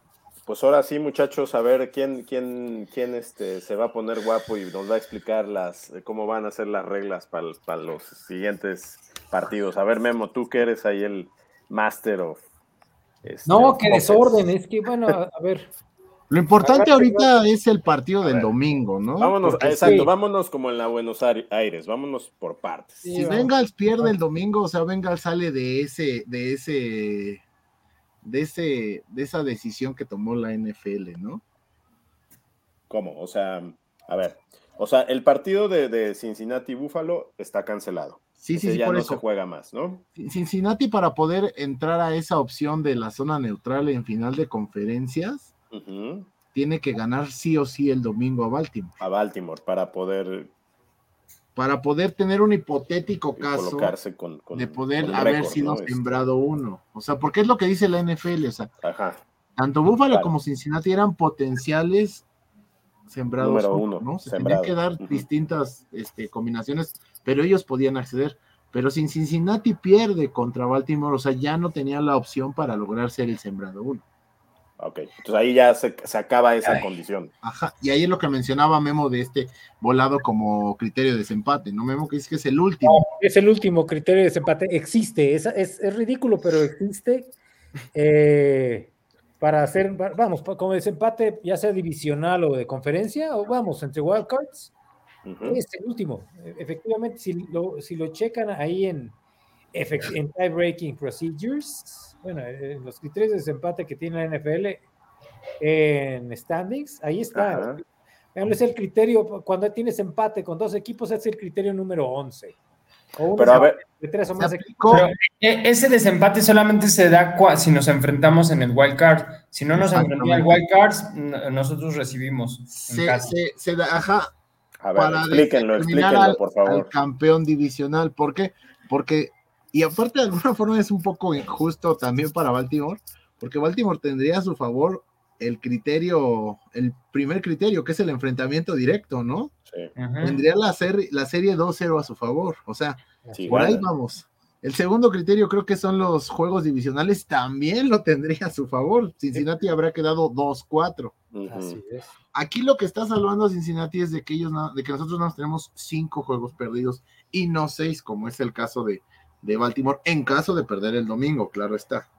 Pues ahora sí, muchachos, a ver quién, quién, quién este, se va a poner guapo y nos va a explicar las, cómo van a ser las reglas para los siguientes partidos. A ver, Memo, tú que eres ahí el, Master of. Este, no, qué desorden, es que bueno, a, ver. Lo importante ahorita es el partido del domingo, ¿no? Vámonos, exacto, vámonos como en la Buenos Aires, vámonos por partes. si Bengals pierde el domingo, o sea, Bengals sale de ese, de ese, de ese, de esa decisión que tomó la NFL, ¿no? ¿Cómo? O sea, a ver, o sea, el partido de, de Cincinnati Buffalo está cancelado. Sí, sí, sí, ya no se juega más, ¿no? Cincinnati para poder entrar a esa opción de la zona neutral en final de conferencias, tiene que ganar sí o sí el domingo a Baltimore. A Baltimore para poder para poder tener un hipotético caso de poder haber sido este. sembrado uno. O sea, porque es lo que dice la NFL, o sea, tanto Buffalo como Cincinnati eran potenciales sembrados uno, ¿no? Se tenían que dar distintas este, combinaciones pero ellos podían acceder. Pero si Cincinnati pierde contra Baltimore, o sea, ya no tenía la opción para lograr ser el sembrado uno. Ok, entonces ahí ya se, acaba esa condición. Ajá, y ahí es lo que mencionaba Memo de este volado como criterio de desempate, ¿no? Memo que es que es el último. es el último criterio de desempate, existe, es, es, ridículo, pero existe. Eh, para hacer, vamos, como desempate, ya sea divisional o de conferencia, o vamos, entre wildcards, es el último. E, efectivamente, si lo, si lo checan ahí en, en tie breaking procedures, bueno, en los criterios de desempate que tiene la NFL en standings, ahí está. Es el criterio, cuando tienes empate con dos equipos, es el criterio número 11. Pero a ver, e, ese desempate solamente se da si nos enfrentamos en el wild card. Si no nos enfrentamos en el wild card, nosotros recibimos. Se, se, da, ajá, a ver, explíquenlo, explíquenlo, por favor. campeón divisional, ¿por qué? Porque, y aparte de alguna forma es un poco injusto también para Baltimore, porque Baltimore tendría a su favor el criterio, el primer criterio, que es el enfrentamiento directo, ¿no? Sí. Tendría la, la serie 2-0 a su favor, o sea, por ahí vamos. El segundo criterio creo que son los juegos divisionales, también lo tendría a su favor. Cincinnati habrá quedado 2-4. Así es. Aquí lo que está salvando a Cincinnati es de que ellos de que nosotros nos tenemos cinco juegos perdidos y no seis, como es el caso de, de Baltimore, en caso de perder el domingo, claro está.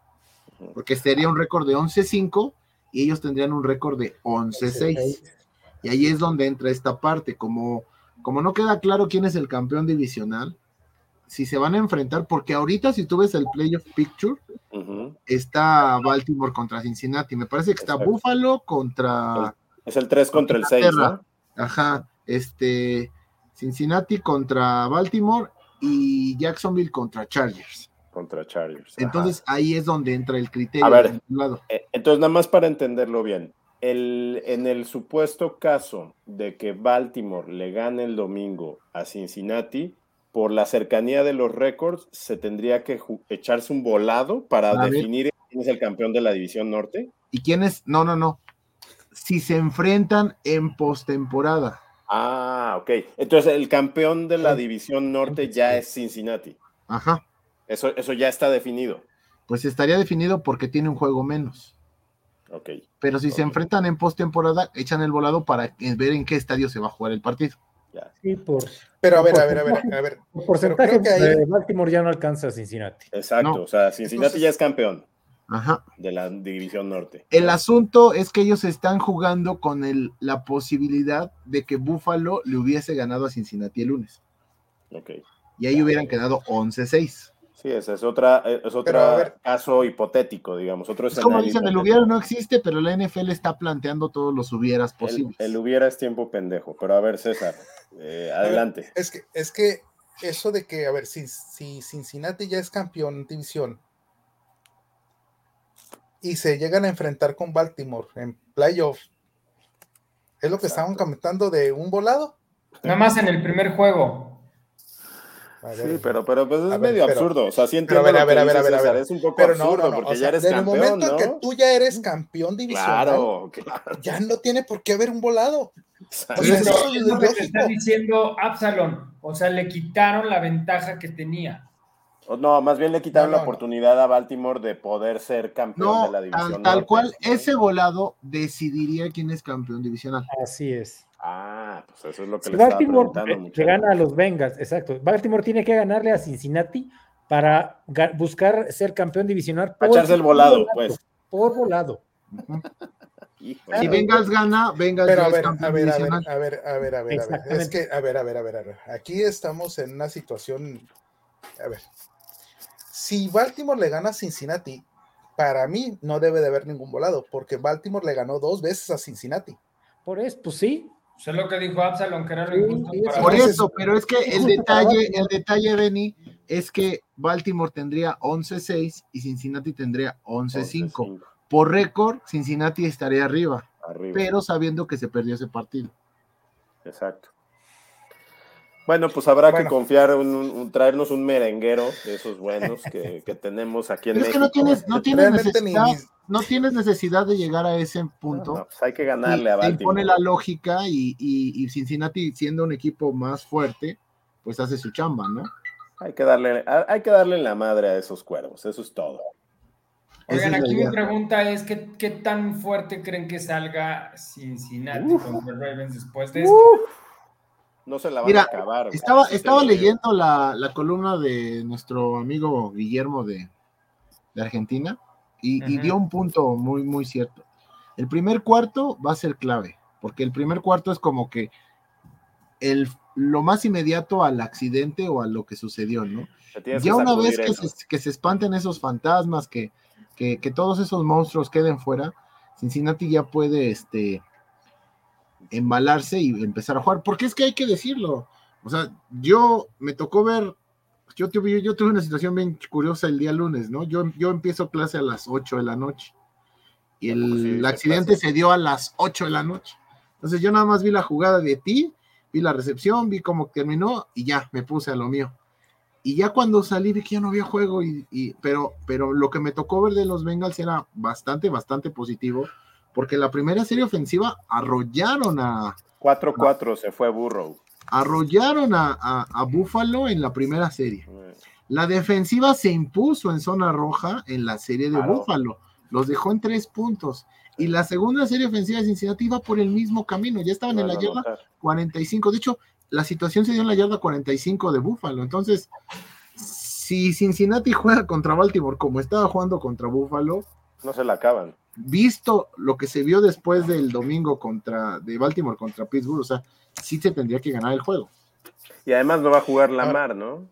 Porque sería un récord de 11-5 y ellos tendrían un récord de 11-6. Y ahí es donde entra esta parte, como, como no queda claro quién es el campeón divisional, si se van a enfrentar, porque ahorita si tú ves el playoff picture, está Baltimore contra Cincinnati, me parece que está Buffalo contra... Es el 3 contra el 6, ¿no? Ajá, este, Cincinnati contra Baltimore y Jacksonville contra Chargers. Contra Chargers. Entonces ahí es donde entra el criterio. A ver, eh, entonces nada más para entenderlo bien, el, en el supuesto caso de que Baltimore le gane el domingo a Cincinnati, por la cercanía de los récords, se tendría que echarse un volado para definir quién es el campeón de la división norte. ¿Y quién es? No, no, no. Si se enfrentan en postemporada. Ah, ok. Entonces el campeón de la división norte ya es Cincinnati. Ajá. Eso, eso ya está definido. Pues estaría definido porque tiene un juego menos. Ok. Pero si se enfrentan en postemporada, echan el volado para ver en qué estadio se va a jugar el partido. Sí, por, pero a ver, a ver, a ver, a ver. Por porcentaje de Baltimore ya no alcanza a Cincinnati. Exacto, o sea, Cincinnati ya es campeón. De la división norte. El asunto es que ellos están jugando con el, la posibilidad de que Buffalo le hubiese ganado a Cincinnati el lunes. Ok. Y ahí hubieran quedado 11-6. Sí, ese es otra, es otro caso hipotético, digamos. Otro es como dicen, el hubiera no existe, pero la NFL está planteando todos los hubieras posibles. El, hubiera es tiempo pendejo, pero a ver, César, eh, adelante. es que, es que eso de que, a ver, si, si Cincinnati ya es campeón división y se llegan a enfrentar con Baltimore en playoffs, ¿es lo que estaban comentando de un volado? Nada más en el primer juego sí, pero, pero pues es medio absurdo. O sea, sí entiendo a ver, a ver, a ver, a ver, a ver. Es un poco pero absurdo porque ya eres campeón. En el momento que tú ya eres campeón divisional, claro, claro. ya no tiene por qué haber un volado. O sea, eso es lo que te está diciendo Absalon. O sea, le quitaron la ventaja que tenía. No, más bien le quitaron la oportunidad a Baltimore de poder ser campeón de la división. Tal, tal cual, ese volado decidiría quién es campeón divisional. Así es. Ah, pues eso es lo que le Baltimore estaba que gana a los Bengals, exacto. Baltimore tiene que ganarle a Cincinnati para buscar ser campeón divisional. Por, echarse el volado, pues. Por volado. Si Bengals gana, Bengals Pero a ver, a ver, a ver, a ver, a ver, a ver, a ver. Es que, a ver, a ver, a ver, a ver. Aquí estamos en una situación. A ver. Si Baltimore le gana a Cincinnati, para mí no debe de haber ningún volado, porque Baltimore le ganó dos veces a Cincinnati. Por eso, pues sí, eso es lo que dijo Absalom, que era lo Por eso, pero es que el detalle, el detalle, Benny, es que Baltimore tendría 11-6 y Cincinnati tendría 11-5. Por récord, Cincinnati estaría arriba, pero sabiendo que se perdió ese partido. Exacto. Bueno, pues habrá que confiar, un, traernos un merenguero de esos buenos que, tenemos aquí en México. Es que no tienes, no tienes necesidad no tienes necesidad de llegar a ese punto. Pues hay que ganarle a Baltimore. Impone la lógica y, Cincinnati, siendo un equipo más fuerte, pues hace su chamba, ¿no? Hay que darle, hay que darle la madre a esos cuervos, eso es todo. Oigan, aquí mi pregunta es: ¿qué, ¿qué, tan fuerte creen que salga Cincinnati contra Ravens después de esto? No se la van a acabar. Estaba, estaba leyendo la, columna de nuestro amigo Guillermo de, de Argentina y, dio un punto muy, muy cierto. El primer cuarto va a ser clave, porque el primer cuarto es como que el, lo más inmediato al accidente o a lo que sucedió, ¿no? Ya una vez que se, que se, espanten esos fantasmas, que, que, que, todos esos monstruos queden fuera, Cincinnati ya puede este, embalarse y empezar a jugar, porque es que hay que decirlo. O sea, yo me tocó ver yo tuve, yo tuve una situación bien curiosa el día lunes, ¿no? Yo, yo empiezo clase a las 8 de la noche y el, accidente se dio a las 8 de la noche. Entonces yo nada más vi la jugada de ti, vi la recepción, vi cómo terminó y ya me puse a lo mío. Y ya cuando salí vi que ya no había juego, y, pero, pero lo que me tocó ver de los Bengals era bastante, bastante positivo, porque la primera serie ofensiva arrollaron a... 4-4 se fue Burrow arrollaron a, a, Buffalo en la primera serie. La defensiva se impuso en zona roja en la serie de Buffalo. Los dejó en tres puntos. Y la segunda serie ofensiva de Cincinnati iba por el mismo camino. Ya estaban en la yarda 45. De hecho, la situación se dio en la yarda 45 de Buffalo. Entonces, si Cincinnati juega contra Baltimore como estaba jugando contra Buffalo, no se la acaban. Visto lo que se vio después del domingo contra de Baltimore contra Pittsburgh, o sea, sí se tendría que ganar el juego. Y además no va a jugar Lamar, ¿no?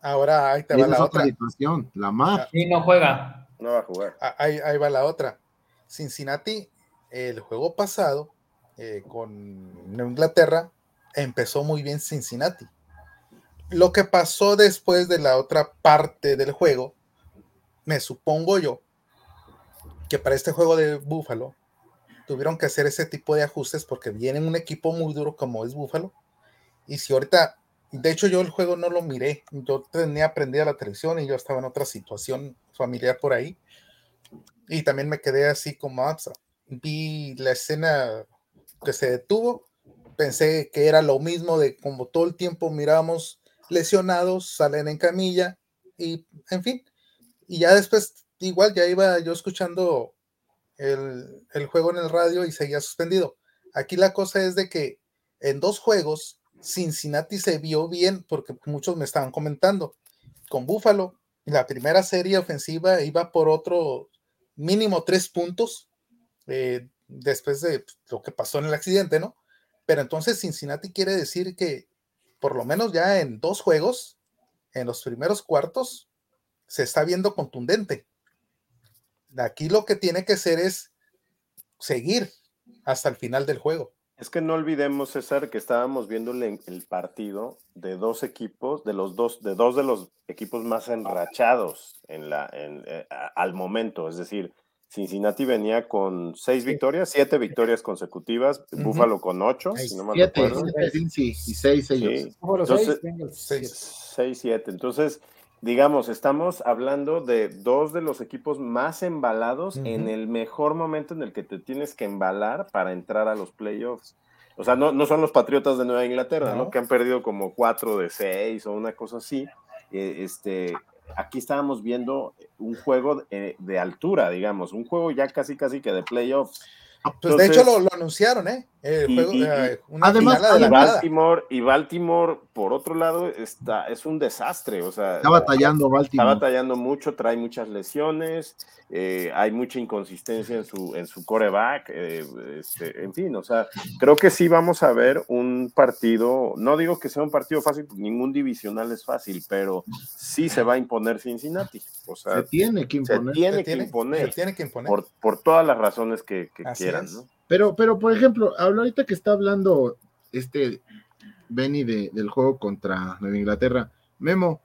Ahora ahí te va la otra. situación, Lamar. Y no juega. No va a jugar. Ah, ahí, va la otra. Cincinnati, el juego pasado eh, con Inglaterra, empezó muy bien Cincinnati. Lo que pasó después de la otra parte del juego, me supongo yo, que para este juego de Búfalo tuvieron que hacer ese tipo de ajustes porque viene un equipo muy duro como es Búfalo. Y si ahorita, de hecho yo el juego no lo miré, yo tenía aprendido la televisión y yo estaba en otra situación familiar por ahí. Y también me quedé así como, ah, pues, vi la escena que se detuvo, pensé que era lo mismo de como todo el tiempo miramos lesionados, salen en camilla y en fin, y ya después, igual ya iba yo escuchando el, juego en el radio y seguía suspendido. Aquí la cosa es de que en dos juegos Cincinnati se vio bien porque muchos me estaban comentando. Con Buffalo, la primera serie ofensiva iba por otro mínimo tres puntos eh, después de lo que pasó en el accidente, ¿no? Pero entonces Cincinnati quiere decir que por lo menos ya en dos juegos, en los primeros cuartos, se está viendo contundente. Aquí lo que tiene que hacer es seguir hasta el final del juego. Es que no olvidemos, César, que estábamos viendo el, partido de dos equipos, de los dos, de dos de los equipos más enrachados en la, eh, al momento. Es decir, Cincinnati venía con seis victorias, siete victorias consecutivas, Búfalo con ocho, si no me siete, y seis ellos. seis, siete. Entonces, digamos, estamos hablando de dos de los equipos más embalados en el mejor momento en el que te tienes que embalar para entrar a los playoffs. O sea, no, no son los Patriotas de Nueva Inglaterra, ¿no? Que han perdido como cuatro de seis o una cosa así. Eh, este, aquí estábamos viendo un juego de, de, altura, digamos, un juego ya casi casi que de playoffs. Pues de hecho lo, lo, anunciaron, ¿eh? Eh además, y Baltimore, y Baltimore, por otro lado, está, es un desastre. O sea, está batallando Baltimore. Está batallando mucho, trae muchas lesiones, eh, hay mucha inconsistencia en su, en su coreback, eh, este, en fin, o sea, creo que sí vamos a ver un partido, no digo que sea un partido fácil, ningún divisional es fácil, pero sí se va a imponer Cincinnati. O sea, se tiene que imponer. Se tiene, que, imponer, tiene que imponer. Por, por todas las razones que, que quieran, ¿no? Pero, pero, por ejemplo, ahorita que está hablando este Benny del juego contra Nueva Inglaterra, Memo,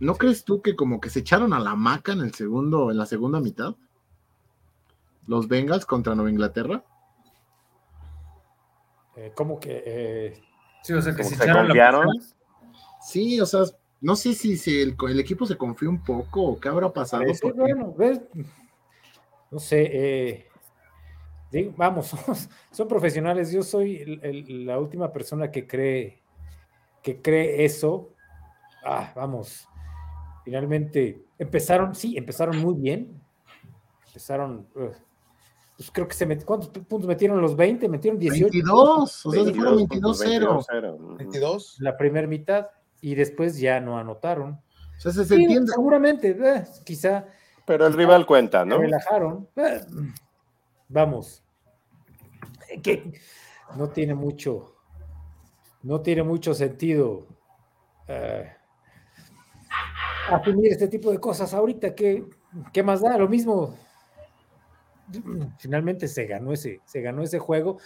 ¿no crees tú que como que se echaron a la maca en el segundo, en la segunda mitad? Los Bengals contra Nueva Inglaterra. Eh, ¿Cómo que? Eh, sí, o sea, que se, echaron la Sí, o sea, no sé si, si el, equipo se confió un poco o qué habrá pasado. bueno, ves, no sé, eh, vamos, son profesionales. Yo soy la última persona que cree que cree eso. Ah, vamos. Finalmente empezaron, sí, empezaron muy bien. Empezaron, pues creo que se met, ¿cuántos puntos metieron los 20? Metieron 18. 22, o sea, se fueron 22-0. 22. La primera mitad y después ya no anotaron. O sea, se, entiende. Seguramente, eh, quizá. Pero el rival cuenta, ¿no? relajaron. Eh, vamos, que no tiene mucho, no tiene mucho sentido uh, asumir este tipo de cosas ahorita. ¿Qué, ¿Qué más da? Lo mismo. Finalmente se ganó ese, se ganó ese juego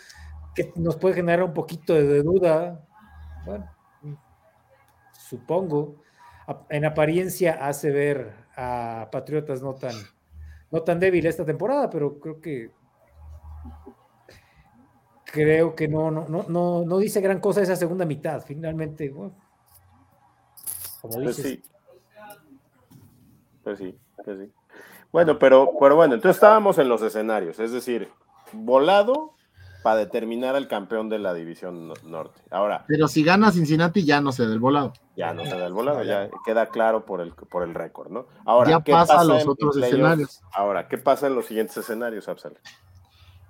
que nos puede generar un poquito de duda. Bueno, supongo. En apariencia hace ver a Patriotas no tan, no tan débil esta temporada, pero creo que creo que no, no, no, no, dice gran cosa esa segunda mitad. Finalmente, bueno, como pues dices. Pues sí. Pues sí, Bueno, pero, pero bueno, entonces estábamos en los escenarios, es decir, volado para determinar al campeón de la división norte. Ahora. Pero si gana Cincinnati, ya no se da el volado. Ya no se da el volado, ya queda claro por el, por el récord, ¿no? Ahora, ya ¿qué pasa, los otros escenarios. Ahora, ¿qué pasa en los siguientes escenarios, Absal?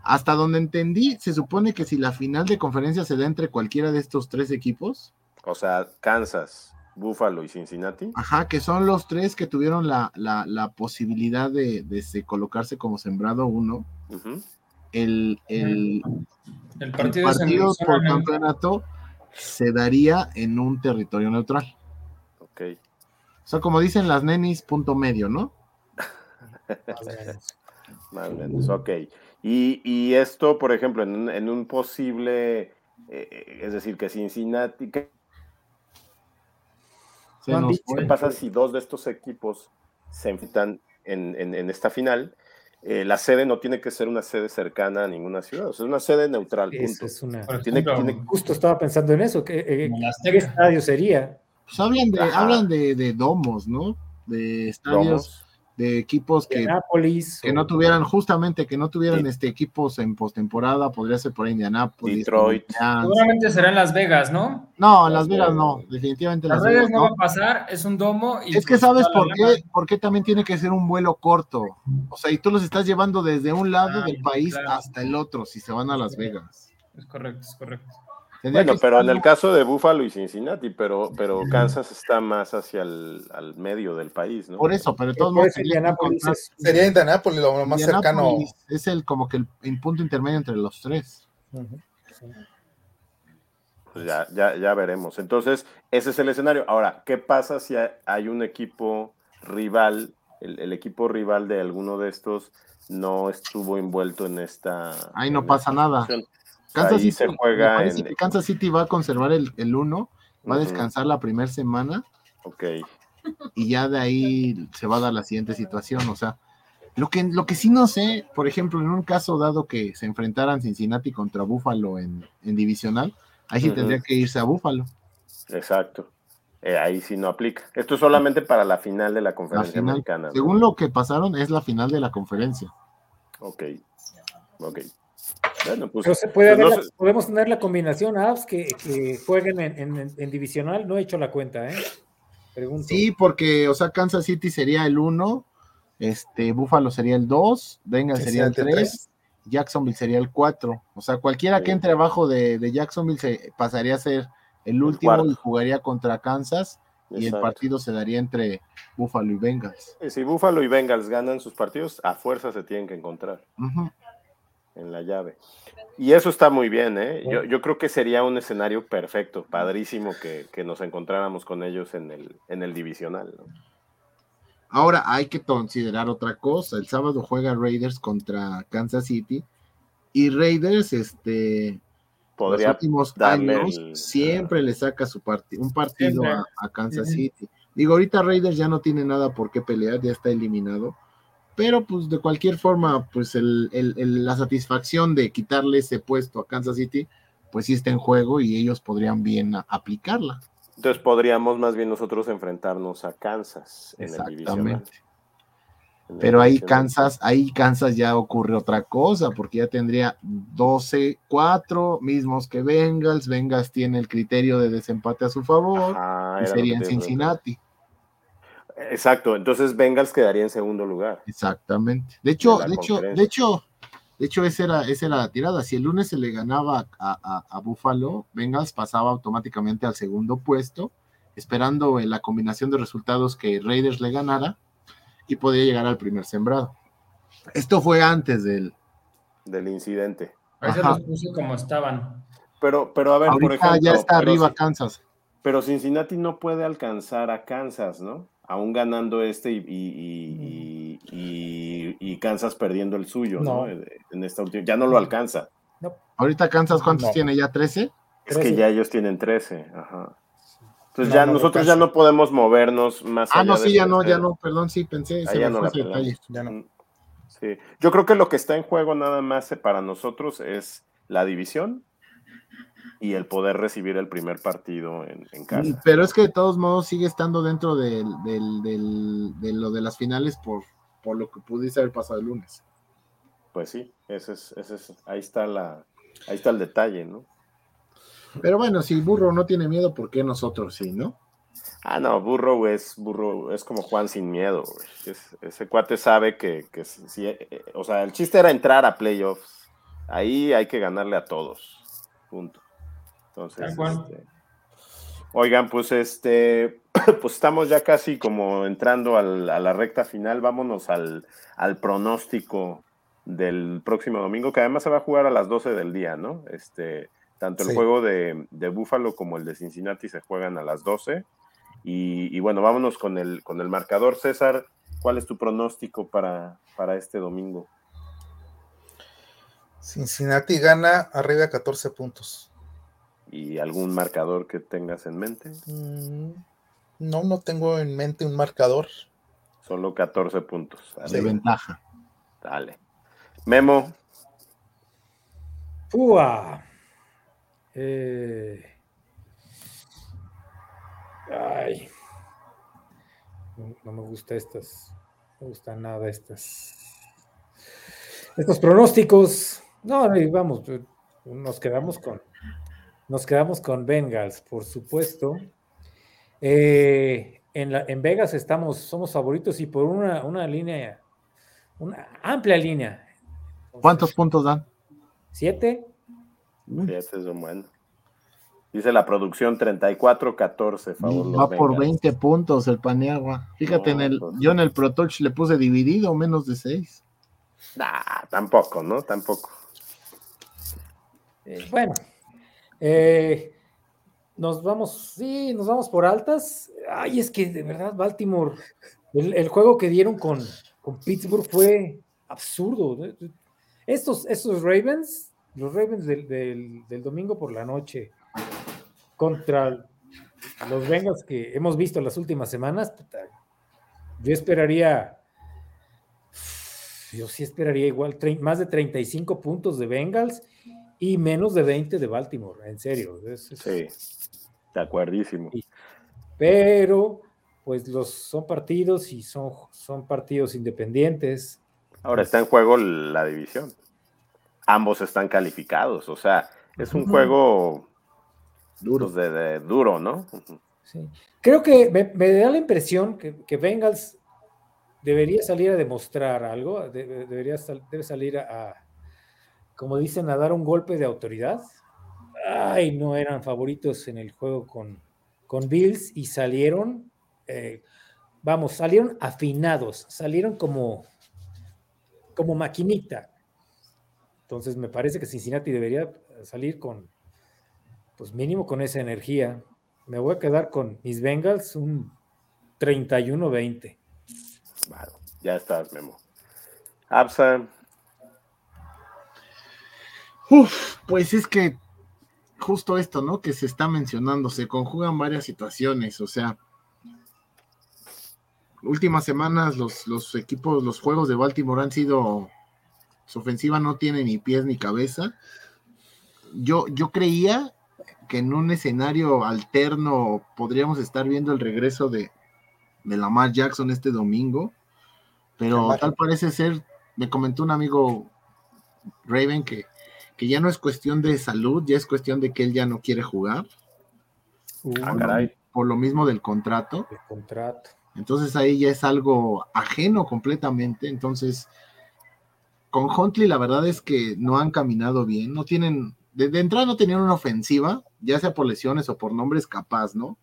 Hasta donde entendí, se supone que si la final de conferencia se da entre cualquiera de estos tres equipos. O sea, Kansas, Buffalo y Cincinnati. Ajá, que son los tres que tuvieron la, posibilidad de, colocarse como sembrado uno. el, el, partido, por campeonato se daría en un territorio neutral. Ok. O sea, como dicen las nenis, punto medio, ¿no? Más o menos, ok. Y, esto, por ejemplo, en un, posible, eh, es decir, que Cincinnati... ¿Qué, pasa si dos de estos equipos se enfrentan en, esta final? Eh, la sede no tiene que ser una sede cercana a ninguna ciudad, es una sede neutral. Punto. Es una... Justo estaba pensando en eso, ¿qué, eh, ¿qué estadio sería? Pues hablan de, hablan de, domos, ¿no? De estadios de equipos que, que no tuvieran, justamente que no tuvieran este equipos en postemporada, podría ser por Indianapolis. Detroit. Seguramente será en Las Vegas, ¿no? No, en Las Vegas no, definitivamente Las, Vegas, no va a pasar, es un domo. Y es que pues sabes por qué, por qué también tiene que ser un vuelo corto. O sea, y tú los estás llevando desde un lado ah, del país hasta el otro, si se van a Las Vegas. Es correcto, es correcto bueno, pero en el caso de Buffalo y Cincinnati, pero, pero Kansas está más hacia el al medio del país, ¿no? Por eso, pero todos modos sería Indianapolis lo más cercano. Es el como que el, punto intermedio entre los tres. Pues ya, ya, ya veremos. Entonces, ese es el escenario. Ahora, ¿qué pasa si hay un equipo rival, el, el equipo rival de alguno de estos no estuvo envuelto en esta. Ahí no pasa nada. Kansas City, se juega Kansas City va a conservar el 1, va a descansar la primera semana. Ok. Y ya de ahí se va a dar la siguiente situación. O sea, lo que, lo que sí no sé, por ejemplo, en un caso dado que se enfrentaran Cincinnati contra Buffalo en, divisional, ahí sí tendría que irse a Buffalo. Exacto. Eh, ahí sí no aplica. Esto es solamente para la final de la conferencia americana. Según lo que pasaron, es la final de la conferencia. Ok. Ok. Bueno, pues, pues podemos tener la combinación apps que, jueguen en, divisional. No he hecho la cuenta, ¿eh? Sí, porque, o sea, Kansas City sería el 1, este, Buffalo sería el 2, Venga sería el 3, Jacksonville sería el 4. O sea, cualquiera que entre abajo de, Jacksonville se pasaría a ser el último y jugaría contra Kansas. Y el partido se daría entre Buffalo y Bengals. Si Buffalo y Bengals ganan sus partidos, a fuerza se tienen que encontrar en la llave. Y eso está muy bien, ¿eh? Yo, creo que sería un escenario perfecto, padrísimo que, nos encontráramos con ellos en el, en el divisional. Ahora hay que considerar otra cosa. El sábado juega Raiders contra Kansas City y Raiders, este, Podría los últimos años siempre le saca su un partido a, Kansas City. Digo, ahorita Raiders ya no tiene nada por qué pelear, ya está eliminado pero pues de cualquier forma, pues el, la satisfacción de quitarle ese puesto a Kansas City, pues sí está en juego y ellos podrían bien aplicarla. Entonces podríamos más bien nosotros enfrentarnos a Kansas en Exactamente. Pero ahí Kansas, ahí Kansas ya ocurre otra cosa, porque ya tendría 12, 4 mismos que Bengals. Bengals tiene el criterio de desempate a su favor y sería en Cincinnati. Exacto, entonces Bengals quedaría en segundo lugar. Exactamente. De hecho, de, hecho, de hecho, de hecho, esa era, esa era la tirada. Si el lunes se le ganaba a, a, Buffalo, Bengals pasaba automáticamente al segundo puesto, esperando en la combinación de resultados que Raiders le ganara y podía llegar al primer sembrado. Esto fue antes del, del incidente. Ahí se los puse como estaban. Pero, pero a ver, por ejemplo. Ya está arriba Kansas. Pero Cincinnati no puede alcanzar a Kansas, ¿no? Aún ganando este y, y, Kansas perdiendo el suyo, no. En esta última, ya no lo alcanza. Ahorita Kansas, ¿cuántos tiene ya? ¿13? Es que ya ellos tienen 13, ajá. Entonces ya nosotros ya no podemos movernos más ah, no, sí, ya no, ya no, perdón, sí, pensé. ya no, ya no. Sí. Yo creo que lo que está en juego nada más para nosotros es la división y el poder recibir el primer partido en, casa. Pero es que de todos modos sigue estando dentro de lo de las finales por, por lo que pudiste haber pasado el lunes. Pues sí, ese es, ese es, ahí está la, ahí está el detalle, ¿no? Pero bueno, si Burro no tiene miedo, ¿por qué nosotros sí, no? Ah, no, Burro es Burro, es como Juan sin miedo, ese cuate sabe que, que si, eh, o sea, el chiste era entrar a playoffs. Ahí hay que ganarle a todos. Punto. Entonces, este, oigan, pues este, pues estamos ya casi como entrando a la recta final. Vámonos al, pronóstico del próximo domingo, que además se va a jugar a las 12 del día, ¿no? Este, tanto el juego de, de Búfalo como el de Cincinnati se juegan a las 12. Y, bueno, vámonos con el, con el marcador. César, ¿cuál es tu pronóstico para, para este domingo? Cincinnati gana arriba de 14 puntos. ¿Y algún marcador que tengas en mente? Mm, no, no tengo en mente un marcador. Solo 14 puntos. De ventaja. Dale. Memo. ¡Ua! Eh, ay. No, me gusta estas. me gustan nada estas, estos pronósticos. No, vamos, nos quedamos con, nos quedamos con Bengals, por supuesto. Eh, en, la, en Vegas estamos, somos favoritos y por una, una línea, una amplia línea. ¿Cuántos puntos dan? ¿Siete? Siete es un buen. Dice la producción 34-14, favor. Va por 20 puntos el Paniagua. Fíjate, en el, pues yo en el Pro Touch le puse dividido, menos de 6. Nah, tampoco, ¿no? Tampoco. Eh, bueno, eh, nos vamos, sí, nos vamos por altas. Ay, es que de verdad, Baltimore, el, juego que dieron con, con, Pittsburgh fue absurdo. Estos, estos Ravens, los Ravens del, del domingo por la noche, contra los Bengals que hemos visto las últimas semanas, yo esperaría, yo sí esperaría igual más de 35 puntos de Bengals y menos de 20 de Baltimore, en serio. sí, de acuerdísimo. Pero, pues los son partidos y son, son partidos independientes. Ahora está en juego la división. Ambos están calificados, o sea, es un juego Duro. de, duro, ¿no? Sí. Creo que me, da la impresión que, que, Bengals debería salir a demostrar algo, debería debe salir a, como dicen, a dar un golpe de autoridad. Ay, no eran favoritos en el juego con, con Bills y salieron, eh, vamos, salieron afinados, salieron como, como maquinita. Entonces me parece que Cincinnati debería salir con, pues mínimo con esa energía. Me voy a quedar con mis Bengals un 31-20. Bueno, ya estás, Memo. Absa. Uf, pues es que justo esto, ¿no? Que se está mencionando, se conjugan varias situaciones, o sea, últimas semanas los, los equipos, los juegos de Baltimore han sido, su ofensiva no tiene ni pies ni cabeza. Yo, yo creía que en un escenario alterno podríamos estar viendo el regreso de, de Lamar Jackson este domingo, pero tal parece ser, me comentó un amigo Raven que, que ya no es cuestión de salud, ya es cuestión de que él ya no quiere jugar. Ah, por lo mismo del contrato. El contrato. Entonces ahí ya es algo ajeno completamente. Entonces, con Huntley la verdad es que no han caminado bien, no tienen, de, entrada no tenían una ofensiva, ya sea por lesiones o por nombres capaz, ¿no?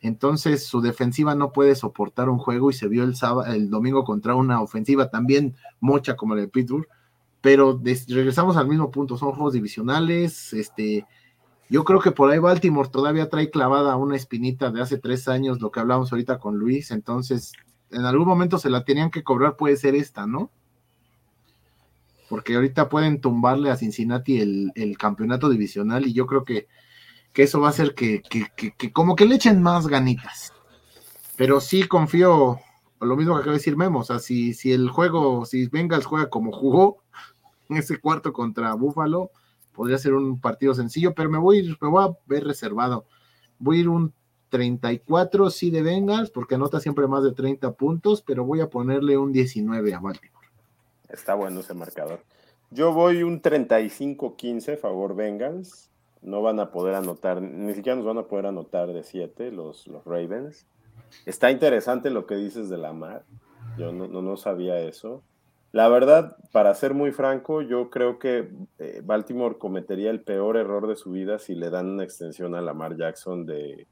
Entonces su defensiva no puede soportar un juego y se vio el, sábado, el domingo contra una ofensiva también mocha como la de Pittsburgh, pero regresamos al mismo punto, son juegos divisionales, este, yo creo que por ahí Baltimore todavía trae clavada una espinita de hace tres años, lo que hablamos ahorita con Luis, entonces en algún momento se la tenían que cobrar, puede ser esta, ¿no? porque ahorita pueden tumbarle a Cincinnati el, campeonato divisional y yo creo que, eso va a hacer que, como que le echen más ganitas. Pero sí confío, lo mismo que acaba de decir Memo, o sea, si, si el juego, si Bengals juega como jugó en ese cuarto contra Buffalo, podría ser un partido sencillo, pero me voy, me voy a ver reservado. Voy a ir un 34 sí de Bengals, porque anota siempre más de 30 puntos, pero voy a ponerle un 19 a Baltimore. Está bueno ese marcador. Yo voy un 35-15 favor Bengals. No van a poder anotar, ni siquiera nos van a poder anotar de 7 los, los Ravens. Está interesante lo que dices de Lamar. Yo no, no, sabía eso. La verdad, para ser muy franco, yo creo que eh, Baltimore cometería el peor error de su vida si le dan una extensión a Lamar Jackson de,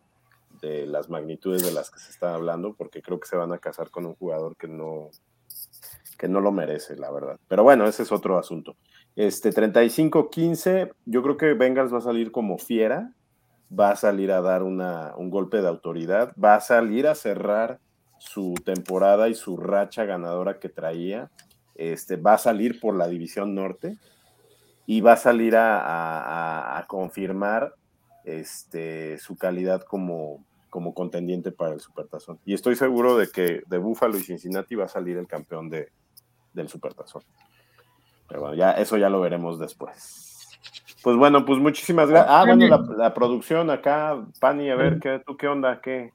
las magnitudes de las que se está hablando, porque creo que se van a casar con un jugador que no, que no lo merece, la verdad. Pero bueno, ese es otro asunto. Este 35-15, yo creo que Bengals va a salir como fiera, va a salir a dar una, un golpe de autoridad, va a salir a cerrar su temporada y su racha ganadora que traía. Este, va a salir por la división norte y va a salir a, confirmar este, su calidad como, como contendiente para el Supertazón. Y estoy seguro de que de Buffalo y Cincinnati va a salir el campeón de, del Supertazón. Pero bueno, ya, eso ya lo veremos después. Pues bueno, pues muchísimas gracias. Ah, bueno, la, producción acá, Pani, a ver, ¿qué, ¿tú qué onda? ¿Qué?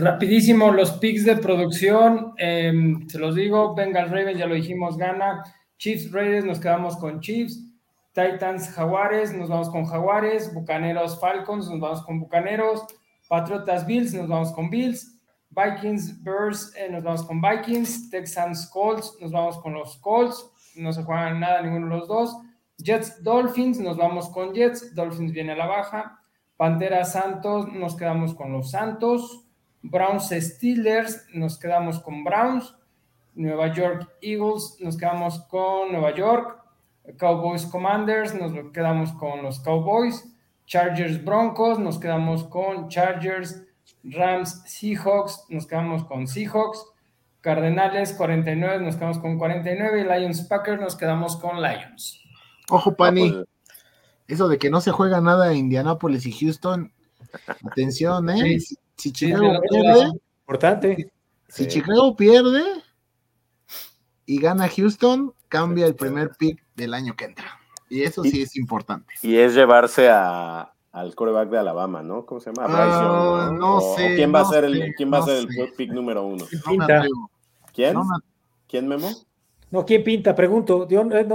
Rapidísimo, los picks de producción, em, se los digo, Bengals Ravens, ya lo dijimos, gana. Chiefs Raiders, nos quedamos con Chiefs. Titans Jaguares, nos vamos con Jaguares. Bucaneros Falcons, nos vamos con Bucaneros. Patriotas Bills, nos vamos con Bills. Vikings Bears, eh, nos vamos con Vikings. Texans Colts, nos vamos con los Colts. No se juegan nada ninguno de los dos. Jets Dolphins, nos vamos con Jets. Dolphins viene a la baja. Pantera Santos, nos quedamos con los Santos. Browns Steelers, nos quedamos con Browns. Nueva York Eagles, nos quedamos con Nueva York. Cowboys Commanders, nos quedamos con los Cowboys. Chargers Broncos, nos quedamos con Chargers. Rams Seahawks, nos quedamos con Seahawks. Cardenales 49, nos quedamos con 49. Y Lions Packers, nos quedamos con Lions. Ojo, Pani. Pues, Eso de que no se juega nada en Indianapolis y Houston. Atención, ¿eh? Si Chicago pierde, importante. Si Chicago pierde y gana Houston, cambia el primer pick del año que entra. Y eso sí es importante. Y es llevarse a, al coreback de Alabama, ¿no? ¿Cómo se llama? Ah, ¿no? sé. ¿Quién va a ser el, quién va a ser el pick número uno? ¿Quién? ¿Quién, Memo? No, ¿quién pinta? Pregunto. Eh,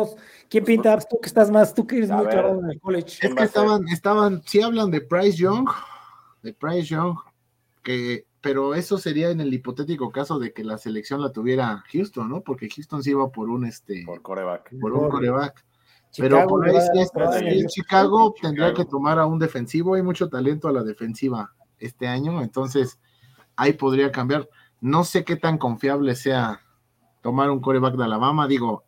¿Quién pinta? Tú que estás más, tú que eres muy claro en el college. Es que estaban, estaban, si hablan de Price Young, de Price Young, que, pero eso sería en el hipotético caso de que la selección la tuviera Houston, ¿no? Porque Houston sí iba por un este por coreback. Por un coreback. pero por ahí si Chicago tendría que tomar a un defensivo, hay mucho talento a la defensiva este año, entonces ahí podría cambiar. No sé qué tan confiable sea tomar un coreback de Alabama, digo,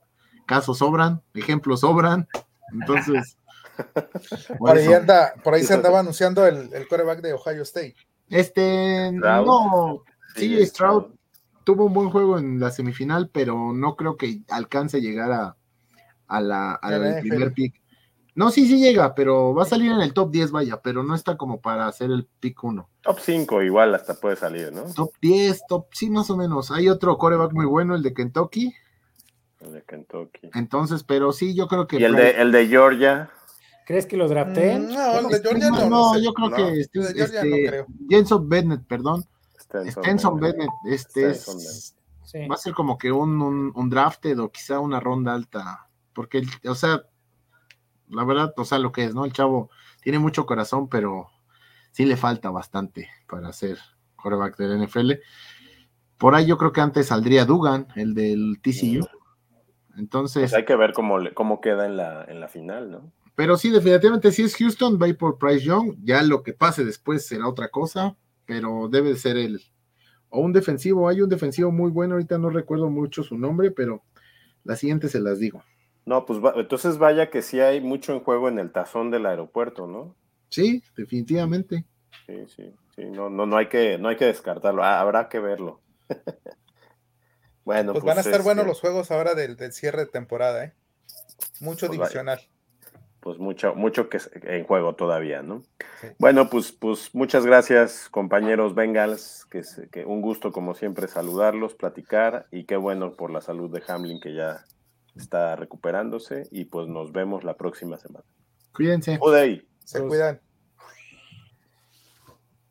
casos sobran, ejemplos sobran, entonces. por, ahí anda, por ahí se andaba anunciando el, el coreback de Ohio State. Este, no, sí, Stroud tuvo un buen juego en la semifinal, pero no creo que alcance a llegar a, a la, al primer pick. No, sí, sí llega, pero va a salir en el top 10, vaya, pero no está como para hacer el pick 1. Top 5 igual hasta puede salir, ¿no? Top 10, top, sí, más o menos. Hay otro coreback muy bueno, el de Kentucky. El de Kentucky. Entonces, pero sí, yo creo que... ¿Y el, de, el de Georgia? ¿Crees que lo drafteen? Mm, no, el de Georgia no. No, yo creo que este, este Jenson Bennett, perdón. Stenson, Bennett, este es, va a ser como que un, un, un, drafted o quizá una ronda alta, porque, o sea, la verdad, o sea, lo que es, ¿no? El chavo tiene mucho corazón, pero sí le falta bastante para ser quarterback del NFL. Por ahí yo creo que antes saldría Dugan, el del TCU. Entonces. Pues hay que ver cómo, cómo queda en la, en la final, ¿no? Pero sí, definitivamente si es Houston, va a ir por Price Young. Ya lo que pase después será otra cosa, pero debe ser él. O un defensivo, hay un defensivo muy bueno, ahorita no recuerdo mucho su nombre, pero la siguiente se las digo. No, pues entonces vaya que sí hay mucho en juego en el tazón del aeropuerto, ¿no? Sí, definitivamente. Sí, sí, sí, no, no, no hay que, no hay que descartarlo, ah, habrá que verlo. bueno, pues, van a estar buenos este los juegos ahora del, cierre de temporada, ¿eh? Mucho pues divisional pues mucho, mucho que en juego todavía, ¿no? Bueno, pues, pues muchas gracias, compañeros Bengals, que, que un gusto como siempre saludarlos, platicar y qué bueno por la salud de Hamlin que ya está recuperándose y pues nos vemos la próxima semana. Cuídense. Se cuidan.